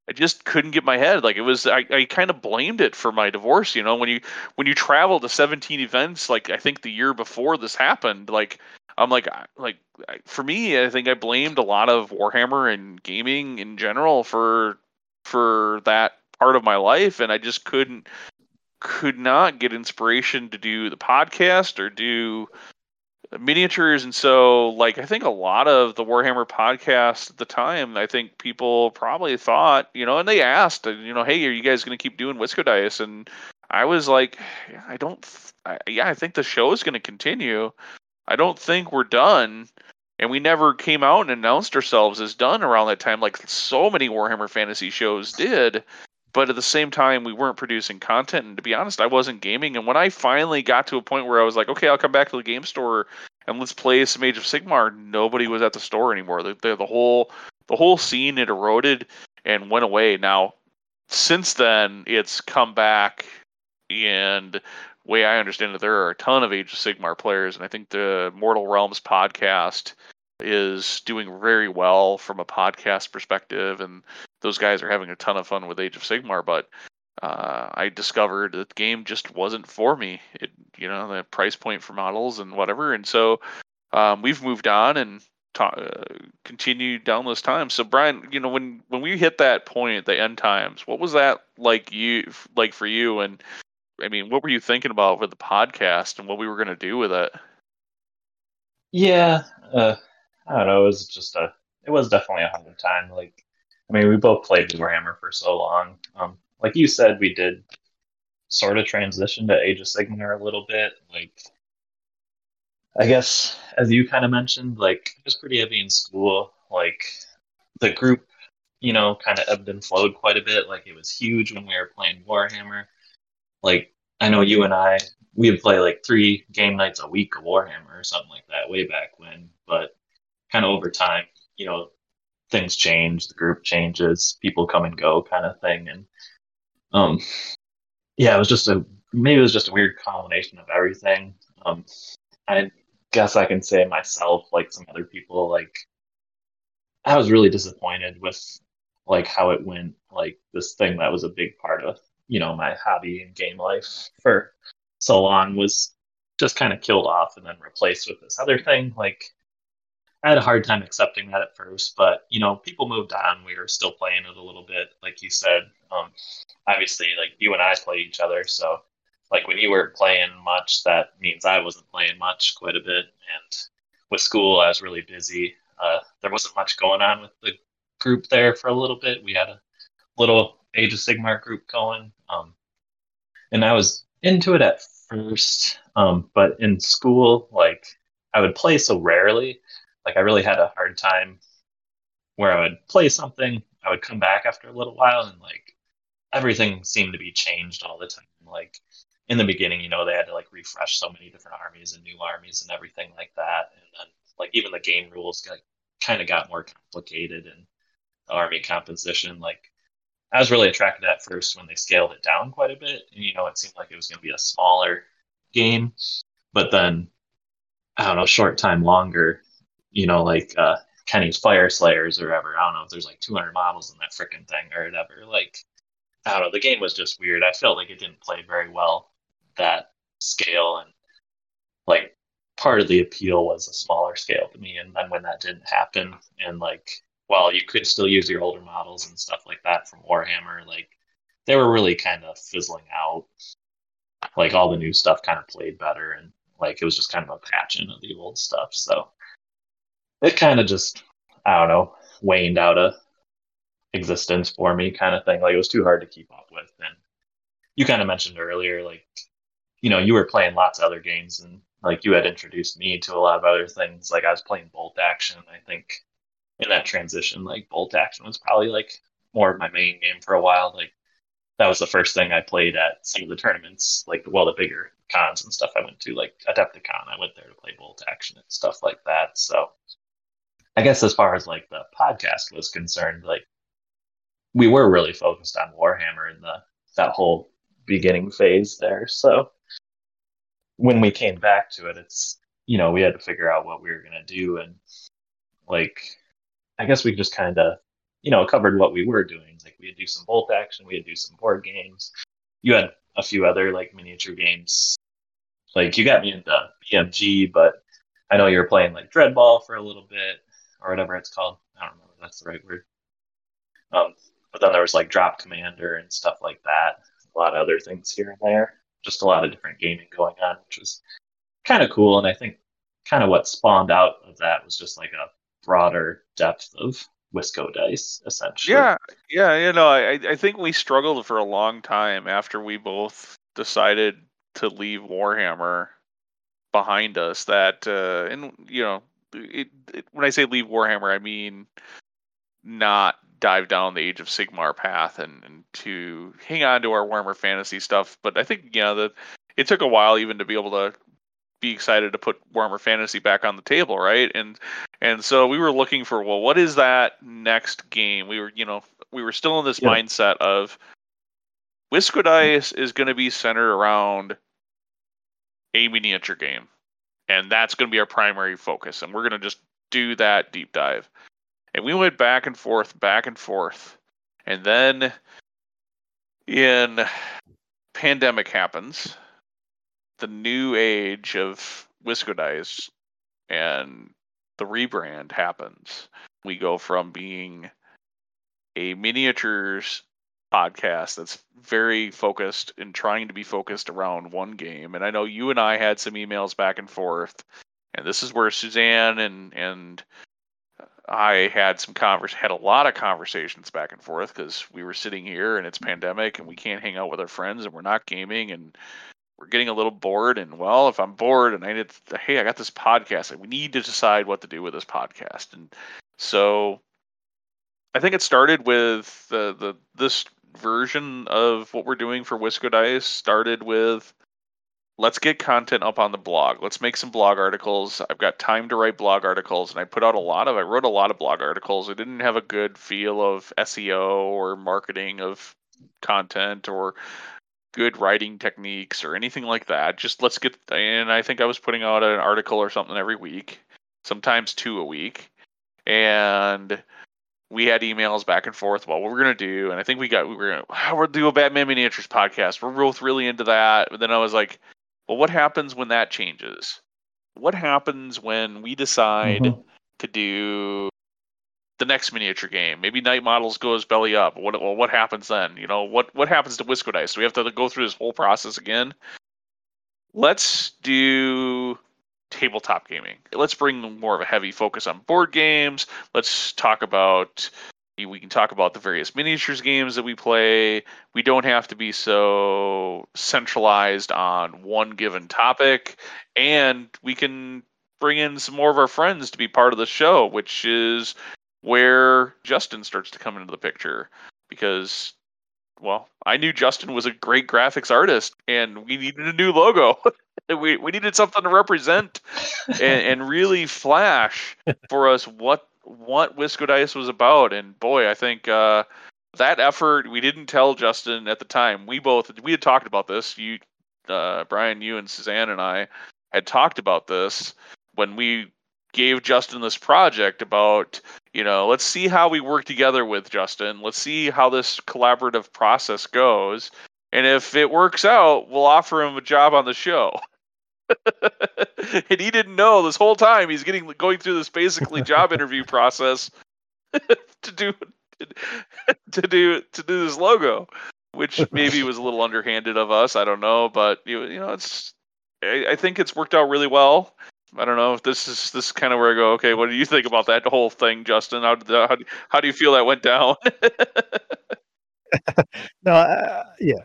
I just couldn't get my head. Like it was I, I kind of blamed it for my divorce, you know, when you when you travel to 17 events like I think the year before this happened, like I'm like like for me, I think I blamed a lot of Warhammer and gaming in general for for that part of my life and I just couldn't could not get inspiration to do the podcast or do miniatures and so like I think a lot of the Warhammer podcast at the time I think people probably thought you know and they asked you know hey are you guys going to keep doing Wisco Dice? And I was like I don't I, yeah I think the show is going to continue. I don't think we're done. And we never came out and announced ourselves as done around that time like so many Warhammer fantasy shows did but at the same time we weren't producing content. And to be honest i wasn't gaming. And when i finally got to a point where i was like okay i'll come back to the game store and let's play some age of sigmar nobody was at the store anymore. The, the, the whole the whole scene had eroded and went away. Now since then it's come back. And way i understand it there are a ton of age of sigmar players. And i think the mortal realms podcast is doing very well from a podcast perspective. And those guys are having a ton of fun with Age of Sigmar, but uh, I discovered that the game just wasn't for me. It, you know, the price point for models and whatever, and so um, we've moved on and ta- uh, continued down those times. So, Brian, you know, when when we hit that point, the end times, what was that like you like for you? And I mean, what were you thinking about with the podcast and what we were going to do with it? Yeah, uh, I don't know. It was just a. It was definitely a hard time. Like I mean, we both played Warhammer for so long. Um, like you said, we did sort of transition to Age of Sigmar a little bit. Like, I guess as you kind of mentioned, like it was pretty heavy in school. Like the group, you know, kind of ebbed and flowed quite a bit. Like it was huge when we were playing Warhammer. Like I know you and I, we would play like three game nights a week of Warhammer or something like that way back when. But kind of over time, you know, things change, the group changes, people come and go, kind of thing. And um, yeah, it was just a maybe it was just a weird combination of everything. Um, I guess I can say myself, like some other people, like I was really disappointed with like how it went. Like this thing that was a big part of you know my hobby and game life for so long was just kind of killed off and then replaced with this other thing. Like I had a hard time accepting that at first, but you know, people moved on. We were still playing it a little bit, like you said. Um, obviously, like you and I play each other, so like when you weren't playing much, that means I wasn't playing much quite a bit. And with school, I was really busy. Uh, there wasn't much going on with the group there for a little bit. We had a little Age of Sigmar group going, um, and I was into it at first, um, but in school, like I would play so rarely like I really had a hard time where I would play something, I would come back after a little while, and like everything seemed to be changed all the time. Like in the beginning, you know, they had to like refresh so many different armies and new armies and everything like that, and then like even the game rules got kind of got more complicated and the army composition. Like I was really attracted at first when they scaled it down quite a bit, and you know, it seemed like it was going to be a smaller game, but then I don't know, short time longer, you know, like uh, Kenny's Fyreslayers or whatever. I don't know if there's like 200 models in that freaking thing or whatever. Like, I don't know. The game was just weird. I felt like it didn't play very well that scale, and like part of the appeal was a smaller scale to me. And then when that didn't happen, and like while you could still use your older models and stuff like that from Warhammer, like they were really kind of fizzling out. Like all the new stuff kind of played better, and like it was just kind of a patching of the old stuff. So it kind of just I don't know waned out of existence for me, kind of thing. Like it was too hard to keep up with. And you kind of mentioned earlier, like you know, you were playing lots of other games, and like you had introduced me to a lot of other things. Like I was playing Bolt Action. I think in that transition, like Bolt Action was probably like more of my main game for a while. Like that was the first thing I played at some of the tournaments, like well, the bigger cons and stuff I went to, like Adepticon. I went there to play Bolt Action and stuff like that. So I guess as far as like the podcast was concerned, like we were really focused on Warhammer in the that whole beginning phase there. So when we came back to it, it's you know we had to figure out what we were gonna do, and like I guess we just kind of you know covered what we were doing. Like we would do some bolt action, we would do some board games. You had a few other like miniature games. Like you got me into BMG, but I know you were playing like Dreadball for a little bit or whatever it's called. I don't remember that's the right word. Um, but then there was like Drop Commander and stuff like that. A lot of other things here and there. Just a lot of different gaming going on, which was kind of cool. And I think kind of what spawned out of that was just like a broader depth of Wisco dice, essentially. Yeah, yeah, you know, I I think we struggled for a long time after we both decided to leave Warhammer behind us. That uh, and you know it, it, when I say leave Warhammer, I mean not dive down the Age of Sigmar path and, and to hang on to our Warhammer Fantasy stuff. But I think you know that it took a while even to be able to be excited to put Warhammer Fantasy back on the table, right? And and so we were looking for well, what is that next game? We were you know we were still in this Yeah. mindset of Wisco Dice is going to be centered around a miniature game, and that's going to be our primary focus, and we're going to just do that deep dive. And we went back and forth, back and forth, and then in pandemic happens, the new age of Wisco Dice and the rebrand happens. We go from being a miniatures podcast that's very focused and trying to be focused around one game. And I know you and I had some emails back and forth, and this is where Suzanne and and I had some convers had a lot of conversations back and forth because we were sitting here and it's pandemic and we can't hang out with our friends and we're not gaming and we're getting a little bored and well if i'm bored and i need hey i got this podcast we need to decide what to do with this podcast and so i think it started with the, the this version of what we're doing for wisco dice started with let's get content up on the blog let's make some blog articles i've got time to write blog articles and i put out a lot of i wrote a lot of blog articles i didn't have a good feel of seo or marketing of content or good writing techniques or anything like that. Just let's get and I think I was putting out an article or something every week, sometimes two a week. And we had emails back and forth about what we're gonna do, and I think we got we were gonna oh, we'll do a Batman miniatures podcast. We're both really into that. But then I was like, well, what happens when that changes? What happens when we decide Mhm. to do the next miniature game. Maybe Knight Models goes belly up. What well, what happens then? You know, what what happens to Wisco Dice? Do we have to go through this whole process again? Let's do tabletop gaming. Let's bring more of a heavy focus on board games. Let's talk about we can talk about the various miniatures games that we play. We don't have to be so centralized on one given topic and we can bring in some more of our friends to be part of the show, which is where Justin starts to come into the picture because well, I knew Justin was a great graphics artist and we needed a new logo. <laughs> we we needed something to represent <laughs> and, and really flash for us what what Wisco Dice was about. And boy, I think uh, that effort we didn't tell Justin at the time. We both we had talked about this. You uh, Brian, you and Suzanne and I had talked about this when we gave Justin this project about, you know, let's see how we work together with Justin. Let's see how this collaborative process goes. And if it works out, we'll offer him a job on the show. <laughs> and he didn't know this whole time he's getting going through this basically <laughs> job interview process <laughs> to do to do to do this logo, which maybe was a little underhanded of us. I don't know, but you you know it's I, I think it's worked out really well. I don't know this is this is kind of where I go. Okay, what do you think about that whole thing, Justin? How how, do- how do you feel that went down? <laughs> <laughs> No, uh, yeah.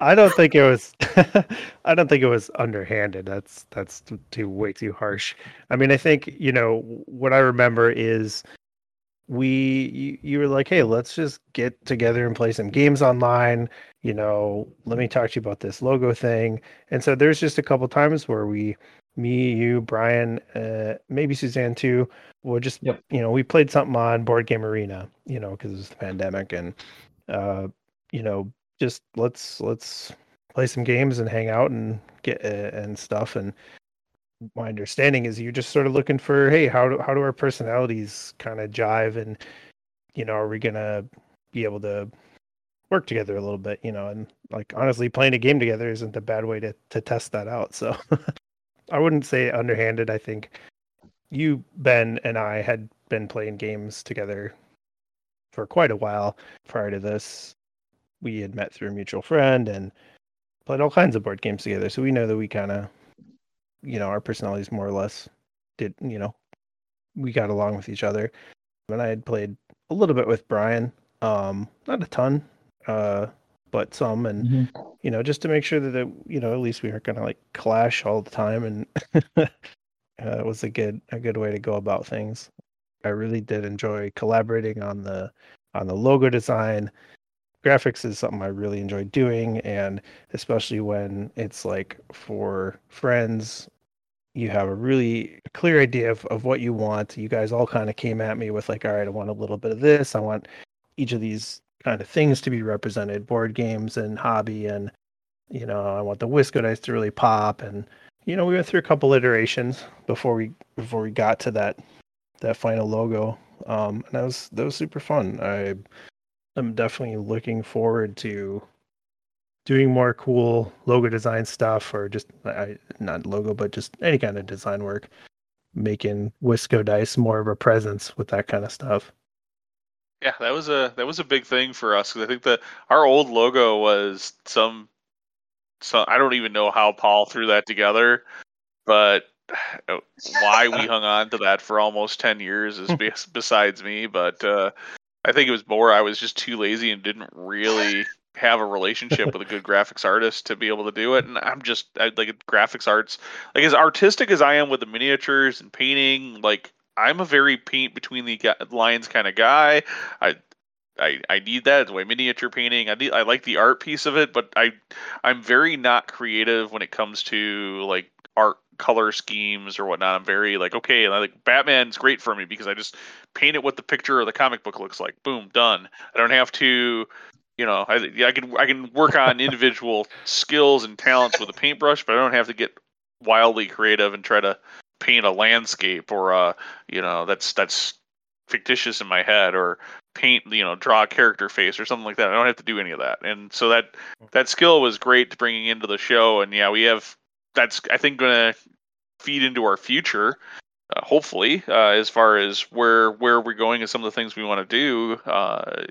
I don't think it was. <laughs> I don't think it was underhanded. That's that's too way too harsh. I mean, I think you know what I remember is we you, you were like, hey, let's just get together and play some games online. You know, let me talk to you about this logo thing. And so there's just a couple times where we, me, you, Brian, uh, maybe Suzanne too, We'll just Yep. you know we played something on Board Game Arena. You know, because it was the pandemic and uh, you know just let's let's play some games and hang out and get uh, and stuff and my understanding is you're just sort of looking for hey how do how do our personalities kind of jive and you know are we gonna be able to work together a little bit you know and like honestly playing a game together isn't a bad way to to test that out so <laughs> i wouldn't say underhanded i think you ben and i had been playing games together for quite a while prior to this we had met through a mutual friend and played all kinds of board games together. So we know that we kind of, you know, our personalities more or less did, you know, we got along with each other. And I had played a little bit with Brian, um, not a ton, uh, but some, and Mhm. you know, just to make sure that, it, you know, at least we aren't gonna like clash all the time, and <laughs> uh, it was a good a good way to go about things. I really did enjoy collaborating on the on the logo design. Graphics is something I really enjoy doing, and especially when it's like for friends, you have a really clear idea of, of what you want. You guys all kind of came at me with like, all right, I want a little bit of this. I want each of these kind of things to be represented, board games and hobby, and you know, I want the Wisco dice to really pop. And you know, we went through a couple iterations before we before we got to that that final logo. Um, and that was that was super fun. I i'm definitely looking forward to doing more cool logo design stuff, or just I, not logo, but just any kind of design work, making Wisco dice more of a presence with that kind of stuff. Yeah, that was a that was a big thing for us because I think that our old logo was some so I don't even know how Paul threw that together, but <sighs> why we hung on to that for almost 10 years is <laughs> besides me but uh, i think it was more i was just too lazy and didn't really have a relationship with a good graphics artist to be able to do it and i'm just I, like graphics arts like as artistic as i am with the miniatures and painting like i'm a very paint between the lines kind of guy i I, I need that. It's way miniature painting. I need I like the art piece of it, but I I'm very not creative when it comes to like art color schemes or whatnot. I'm very like, okay, and I like Batman's great for me because I just paint it what the picture or the comic book looks like. Boom, done. I don't have to, you know, I I can I can work on <laughs> individual skills and talents with a paintbrush, but I don't have to get wildly creative and try to paint a landscape or a, you know, that's that's fictitious in my head or paint you know draw a character face or something like that i don't have to do any of that and so that that skill was great to bringing into the show and yeah we have that's I think going to feed into our future. Uh, hopefully, uh, as far as where where we're going and some of the things we want to do, uh,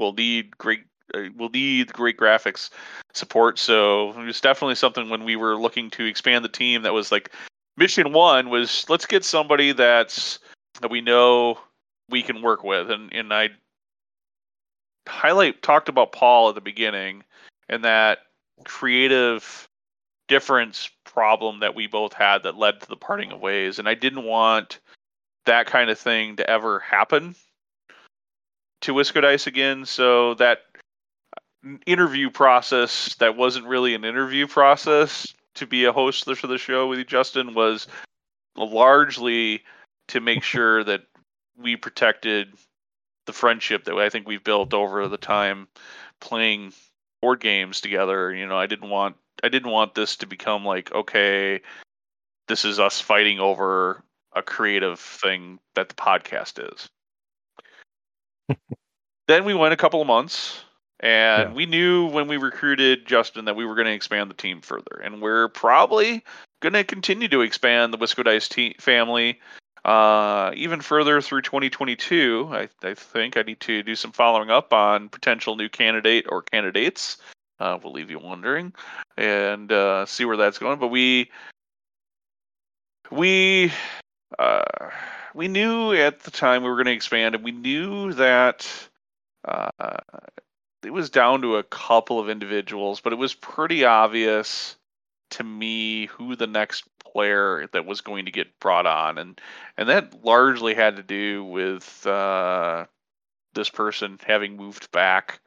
we'll need great uh, we'll need great graphics support. So it was definitely something when we were looking to expand the team that was like mission one was let's get somebody that's that we know we can work with, and and I highlight talked about Paul at the beginning and that creative difference problem that we both had that led to the parting of ways. And i didn't want that kind of thing to ever happen to wisco dice again. So that interview process that wasn't really an interview process to be a host for the show with you justin was largely to make sure <laughs> that we protected the friendship that i think we've built over the time playing board games together you know i didn't want I didn't want this to become like okay, this is us fighting over a creative thing that the podcast is. <laughs> then we went a couple of months and yeah. we knew when we recruited Justin that we were going to expand the team further and we're probably going to continue to expand the Wisco Dice te- family uh, even further through 2022. I, I think I need to do some following up on potential new candidate or candidates uh, we'll leave you wondering and uh, see where that's going. But we we uh, we knew at the time we were going to expand, and we knew that uh, it was down to a couple of individuals, but it was pretty obvious to me who the next player that was going to get brought on, and and that largely had to do with uh, this person having moved back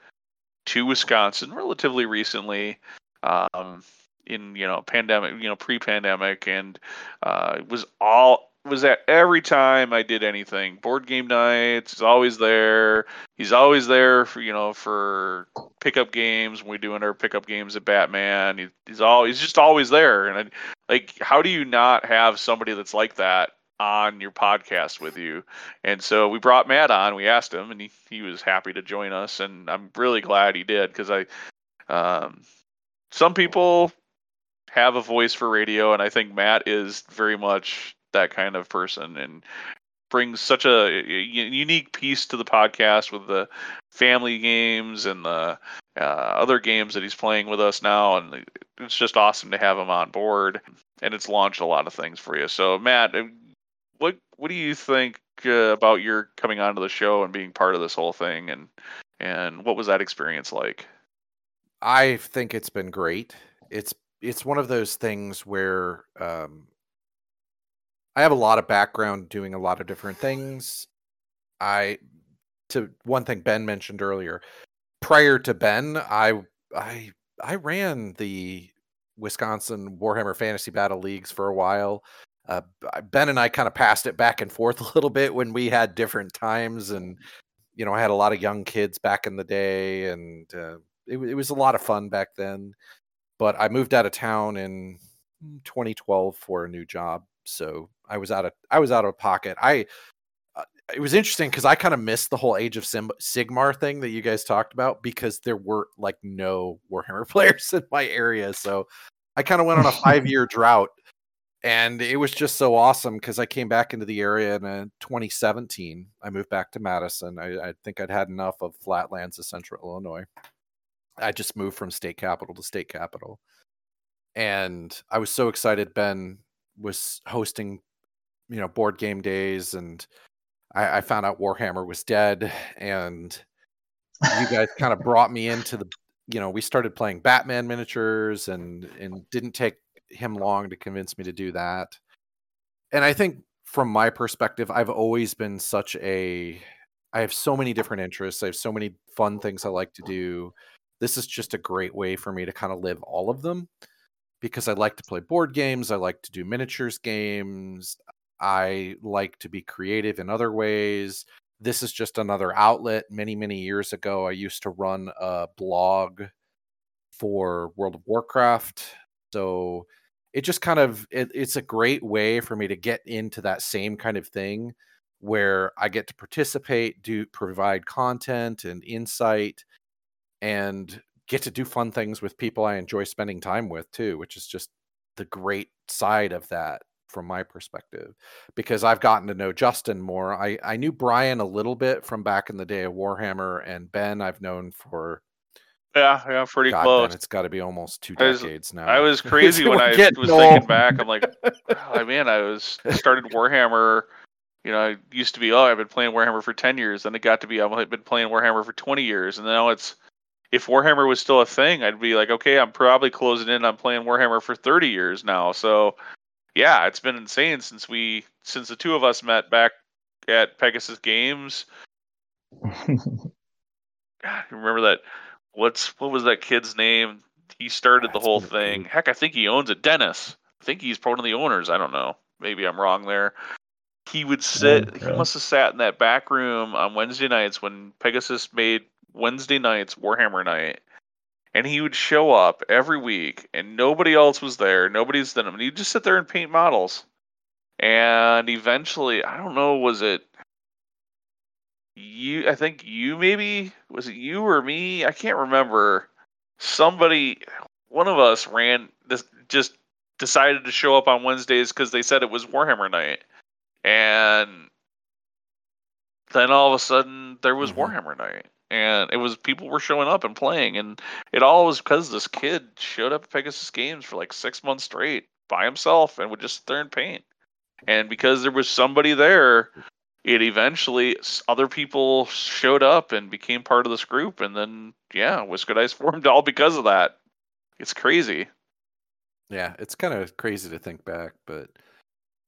to Wisconsin relatively recently. Um, in you know pandemic, you know pre-pandemic, and uh, it was all was that every time I did anything, board game nights, he's always there. He's always there for you know for pickup games when we're doing our pickup games at Batman. He, he's all he's just always there, and I, like how do you not have somebody that's like that on your podcast with you. And so we brought Matt on. We asked him, and he, he was happy to join us. And I'm really glad he did because I, um, some people have a voice for radio, and I think Matt is very much that kind of person and brings such a unique piece to the podcast with the family games and the uh, other games that he's playing with us now. And it's just awesome to have him on board. And it's launched a lot of things for you. So, Matt, what what do you think uh, about your coming onto the show and being part of this whole thing and and what was that experience like? I think it's been great. It's it's one of those things where um, I have a lot of background doing a lot of different things, I to one thing Ben mentioned earlier. Prior to Ben, I I I ran the Wisconsin Warhammer Fantasy Battle Leagues for a while. Uh, ben and I kind of passed it back and forth <laughs> a little bit when we had different times, and you know, I had a lot of young kids back in the day, and uh, it, it was a lot of fun back then. But I moved out of town in 2012 for a new job, so I was out of I was out of pocket. I uh, it was interesting because I kind of missed the whole Age of Sim- Sigmar thing that you guys talked about because there were like no <laughs> Warhammer players in my area, so I kind of went on a <laughs> five year drought and it was just so awesome because I came back into the area in uh, 2017. I moved back to Madison. I, I, think I'd had enough of flatlands of Central Illinois. I just moved from state capital to state capital, and I was so excited. Ben was hosting, you know, board game days, and I, I found out Warhammer was dead, and you guys <laughs> kind of brought me into the. You know, we started playing Batman miniatures, and and didn't take him long to convince me to do that. And I think from my perspective, I've always been such a I have so many different interests. I have so many fun things I like to do. This is just a great way for me to kind of live all of them because I like to play board games, I like to do miniatures games, I like to be creative in other ways. This is just another outlet. Many, many years ago, I used to run a blog for World of Warcraft. So it just kind of it, it's a great way for me to get into that same kind of thing where I get to participate, do provide content and insight, and get to do fun things with people I enjoy spending time with too, which is just the great side of that from my perspective. Because I've gotten to know Justin more. I, I knew Brian a little bit from back in the day of Warhammer, and Ben I've known for yeah, yeah, pretty God, close. Ben, it's got to be almost two was- decades now. I was <laughs> crazy when I was old. thinking back. I'm like, oh, man, I was started Warhammer. You know, I used to be, oh, I've been playing Warhammer for 10 years. Then it got to be, I've been playing Warhammer for 20 years. And now it's, if Warhammer was still a thing, I'd be like, okay, I'm probably closing in on playing Warhammer for 30 years now. So, yeah, it's been insane since we, since the two of us met back at Pegasus Games. <laughs> God, remember that? What's what was that kid's name? He started the whole thing. Heck, I think he owns it. Dennis. I think he's one of the owners. I don't know. Maybe I'm wrong there. He would sit. he must have sat in that back room on Wednesday nights when Pegasus made Wednesday nights Warhammer night, and he would show up every week, and nobody else was there. Nobody's done him. And he'd just sit there and paint models. And eventually, I don't know, was it you I think you maybe was it you or me? I can't remember. Somebody one of us ran this just decided to show up on Wednesdays cuz they said it was Warhammer night. And then all of a sudden there was Mhm. Warhammer night. And it was people were showing up and playing and it all was because this kid showed up at Pegasus Games for like 6 months straight by himself and would just sit there and paint. And because there was somebody there it eventually other people showed up and became part of this group and then yeah Wisco Dice <laughs> formed all because of that it's crazy Yeah, it's kind of crazy to think back, but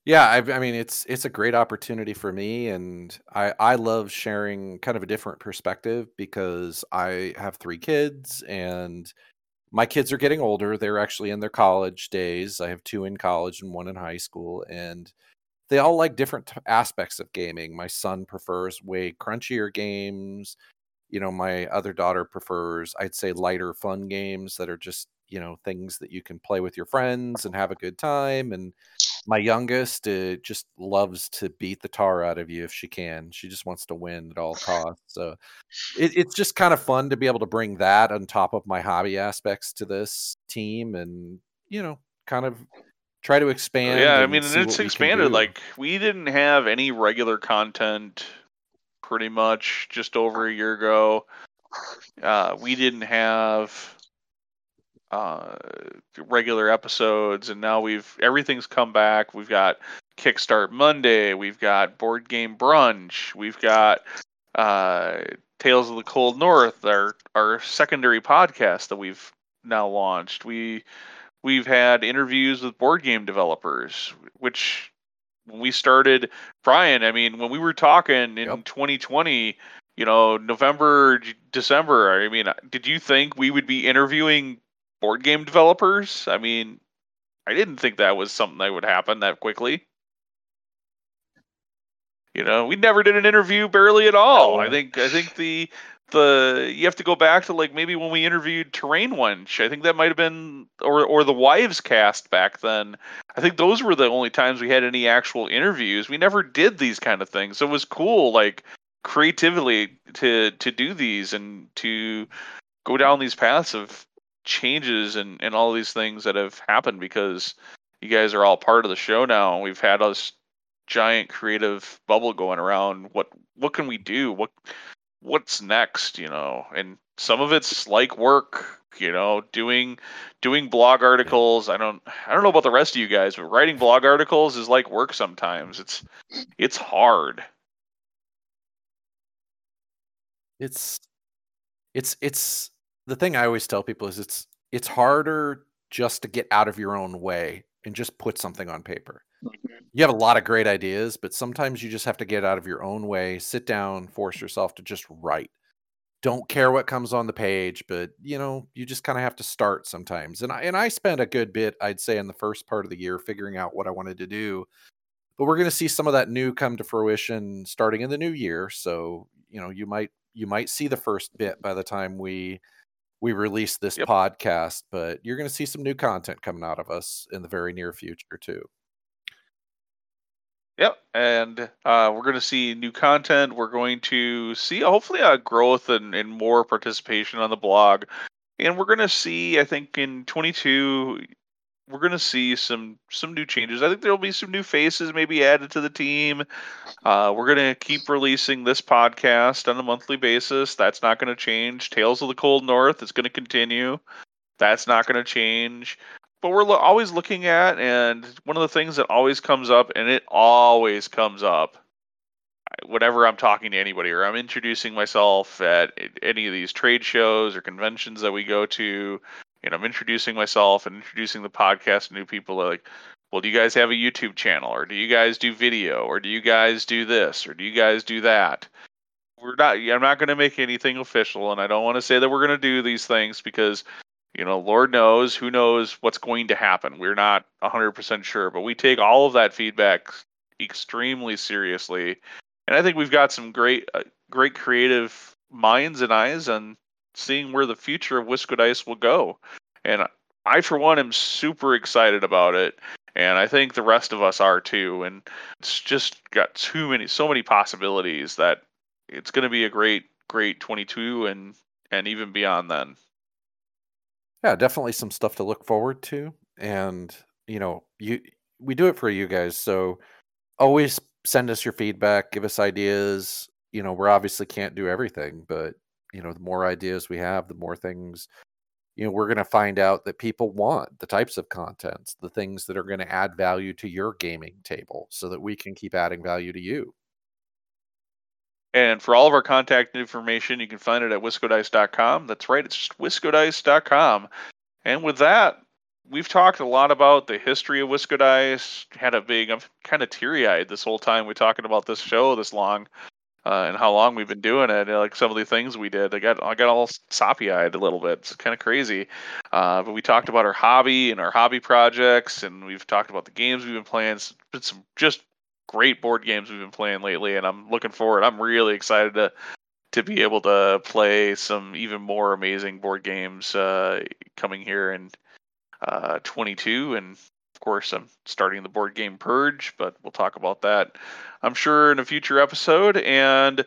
yeah, I, I mean, it's it's a great opportunity for me, and I I love sharing kind of a different perspective because I have three kids, and my kids are getting older. They're actually in their college days. I have two in college and one in high school, and they all like different t- aspects of gaming. My son prefers way crunchier games. You know, my other daughter prefers, I'd say, lighter, fun games that are just, you know, things that you can play with your friends and have a good time. And my youngest uh, just loves to beat the tar out of you if she can. She just wants to win at all costs. So it, it's just kind of fun to be able to bring that on top of my hobby aspects to this team and, you know, kind of try to expand. yeah i mean and it's expanded like we didn't have any regular content pretty much just over a year ago uh, we didn't have uh, regular episodes and now we've everything's come back we've got kickstart monday we've got board game brunch we've got uh, tales of the cold north our our secondary podcast that we've now launched we we've had interviews with board game developers which when we started, Brian. I mean, when we were talking in Yep. 2020, you know, November, December. I mean, did you think we would be interviewing board game developers? I mean, I didn't think that was something that would happen that quickly. You know, we never did an interview barely at all. I think I think the the you have to go back to like maybe when we interviewed Terrain Wench. I think that might have been or or the Wives cast back then. I think those were the only times we had any actual interviews. We never did these kind of things. So it was cool like creatively to to do these and to go down these paths of changes and and all these things that have happened because you guys are all part of the show now. And we've had us giant creative bubble going around. What what can we do? What what's next you know? And some of it's like work you know doing doing blog articles. I don't i don't know about the rest of you guys but writing blog articles is like work sometimes. It's it's hard. It's it's it's the thing I always tell people is it's it's harder just to get out of your own way and just put something on paper. Mm-hmm. You have a lot of great ideas, but sometimes you just have to get out of your own way, sit down, force yourself to just write. Don't care what comes on the page, but you know, you just kind of have to start sometimes. And I and I spent a good bit, I'd say, in the first part of the year figuring out what I wanted to do. But we're going to see some of that new come to fruition starting in the new year. So, you know, you might you might see the first bit by the time we we release this Yep. podcast, but you're going to see some new content coming out of us in the very near future too. Yep, and uh, we're going to see new content. We're going to see hopefully a growth and, and more participation on the blog, and we're going to see. I think in 22, we're going to see some some new changes. I think there will be some new faces maybe added to the team. Uh, we're going to keep releasing this podcast on a monthly basis. That's not going to change. Tales of the Cold North is going to continue. That's not going to change but we're lo- always looking at and one of the things that always comes up and it always comes up whenever i'm talking to anybody or i'm introducing myself at any of these trade shows or conventions that we go to and i'm introducing myself and introducing the podcast to new people like well do you guys have a youtube channel or do you guys do video or do you guys do this or do you guys do that we're not i'm not going to make anything official and i don't want to say that we're going to do these things because you know, Lord knows, who knows what's going to happen. We're not 100% sure, but we take all of that feedback extremely seriously. And I think we've got some great uh, great creative minds and eyes on seeing where the future of Wisco Dice will go. And I for one am super excited about it. And I think the rest of us are too. And it's just got too many so many possibilities that it's going to be a great great 22 and and even beyond then. Yeah, definitely some stuff to look forward to. And, you know, you we do it for you guys. So always send us your feedback, give us ideas. You know, we obviously can't do everything, but you know, the more ideas we have, the more things you know, we're going to find out that people want the types of contents, the things that are going to add value to your gaming table so that we can keep adding value to you. And for all of our contact information, you can find it at wiscodice.com. That's right, it's just wiscodice.com. And with that, we've talked a lot about the history of Wisco Dice. Had a big, I'm kind of teary eyed this whole time we're talking about this show this long. Uh, and how long we've been doing it, and, like some of the things we did, I got I got all soppy eyed a little bit. It's kind of crazy, uh, but we talked about our hobby and our hobby projects, and we've talked about the games we've been playing. Some just great board games we've been playing lately, and I'm looking forward. I'm really excited to to be able to play some even more amazing board games uh, coming here in uh, 22, and of course I'm starting the board game purge, but we'll talk about that I'm sure in a future episode. And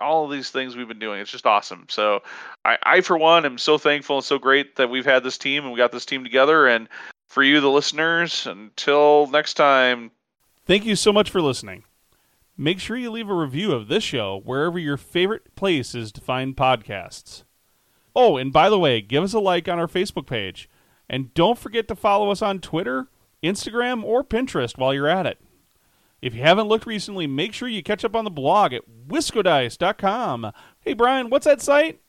all of these things we've been doing, it's just awesome. So I, I for one, am so thankful and so great that we've had this team and we got this team together. And for you, the listeners, until next time, Thank you so much for listening. Make sure you leave a review of this show wherever your favorite place is to find podcasts. Oh, and by the way, give us a like on our Facebook page. And don't forget to follow us on Twitter, Instagram, or Pinterest while you're at it. If you haven't looked recently, make sure you catch up on the blog at wiscodice.com. Hey, Brian, what's that site?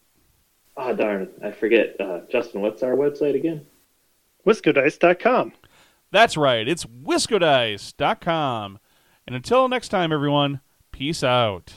Ah, darn, I forget. Uh, Justin, what's our website again? Wiscodice.com. That's right, it's wiscodice.com. And until next time, everyone, peace out.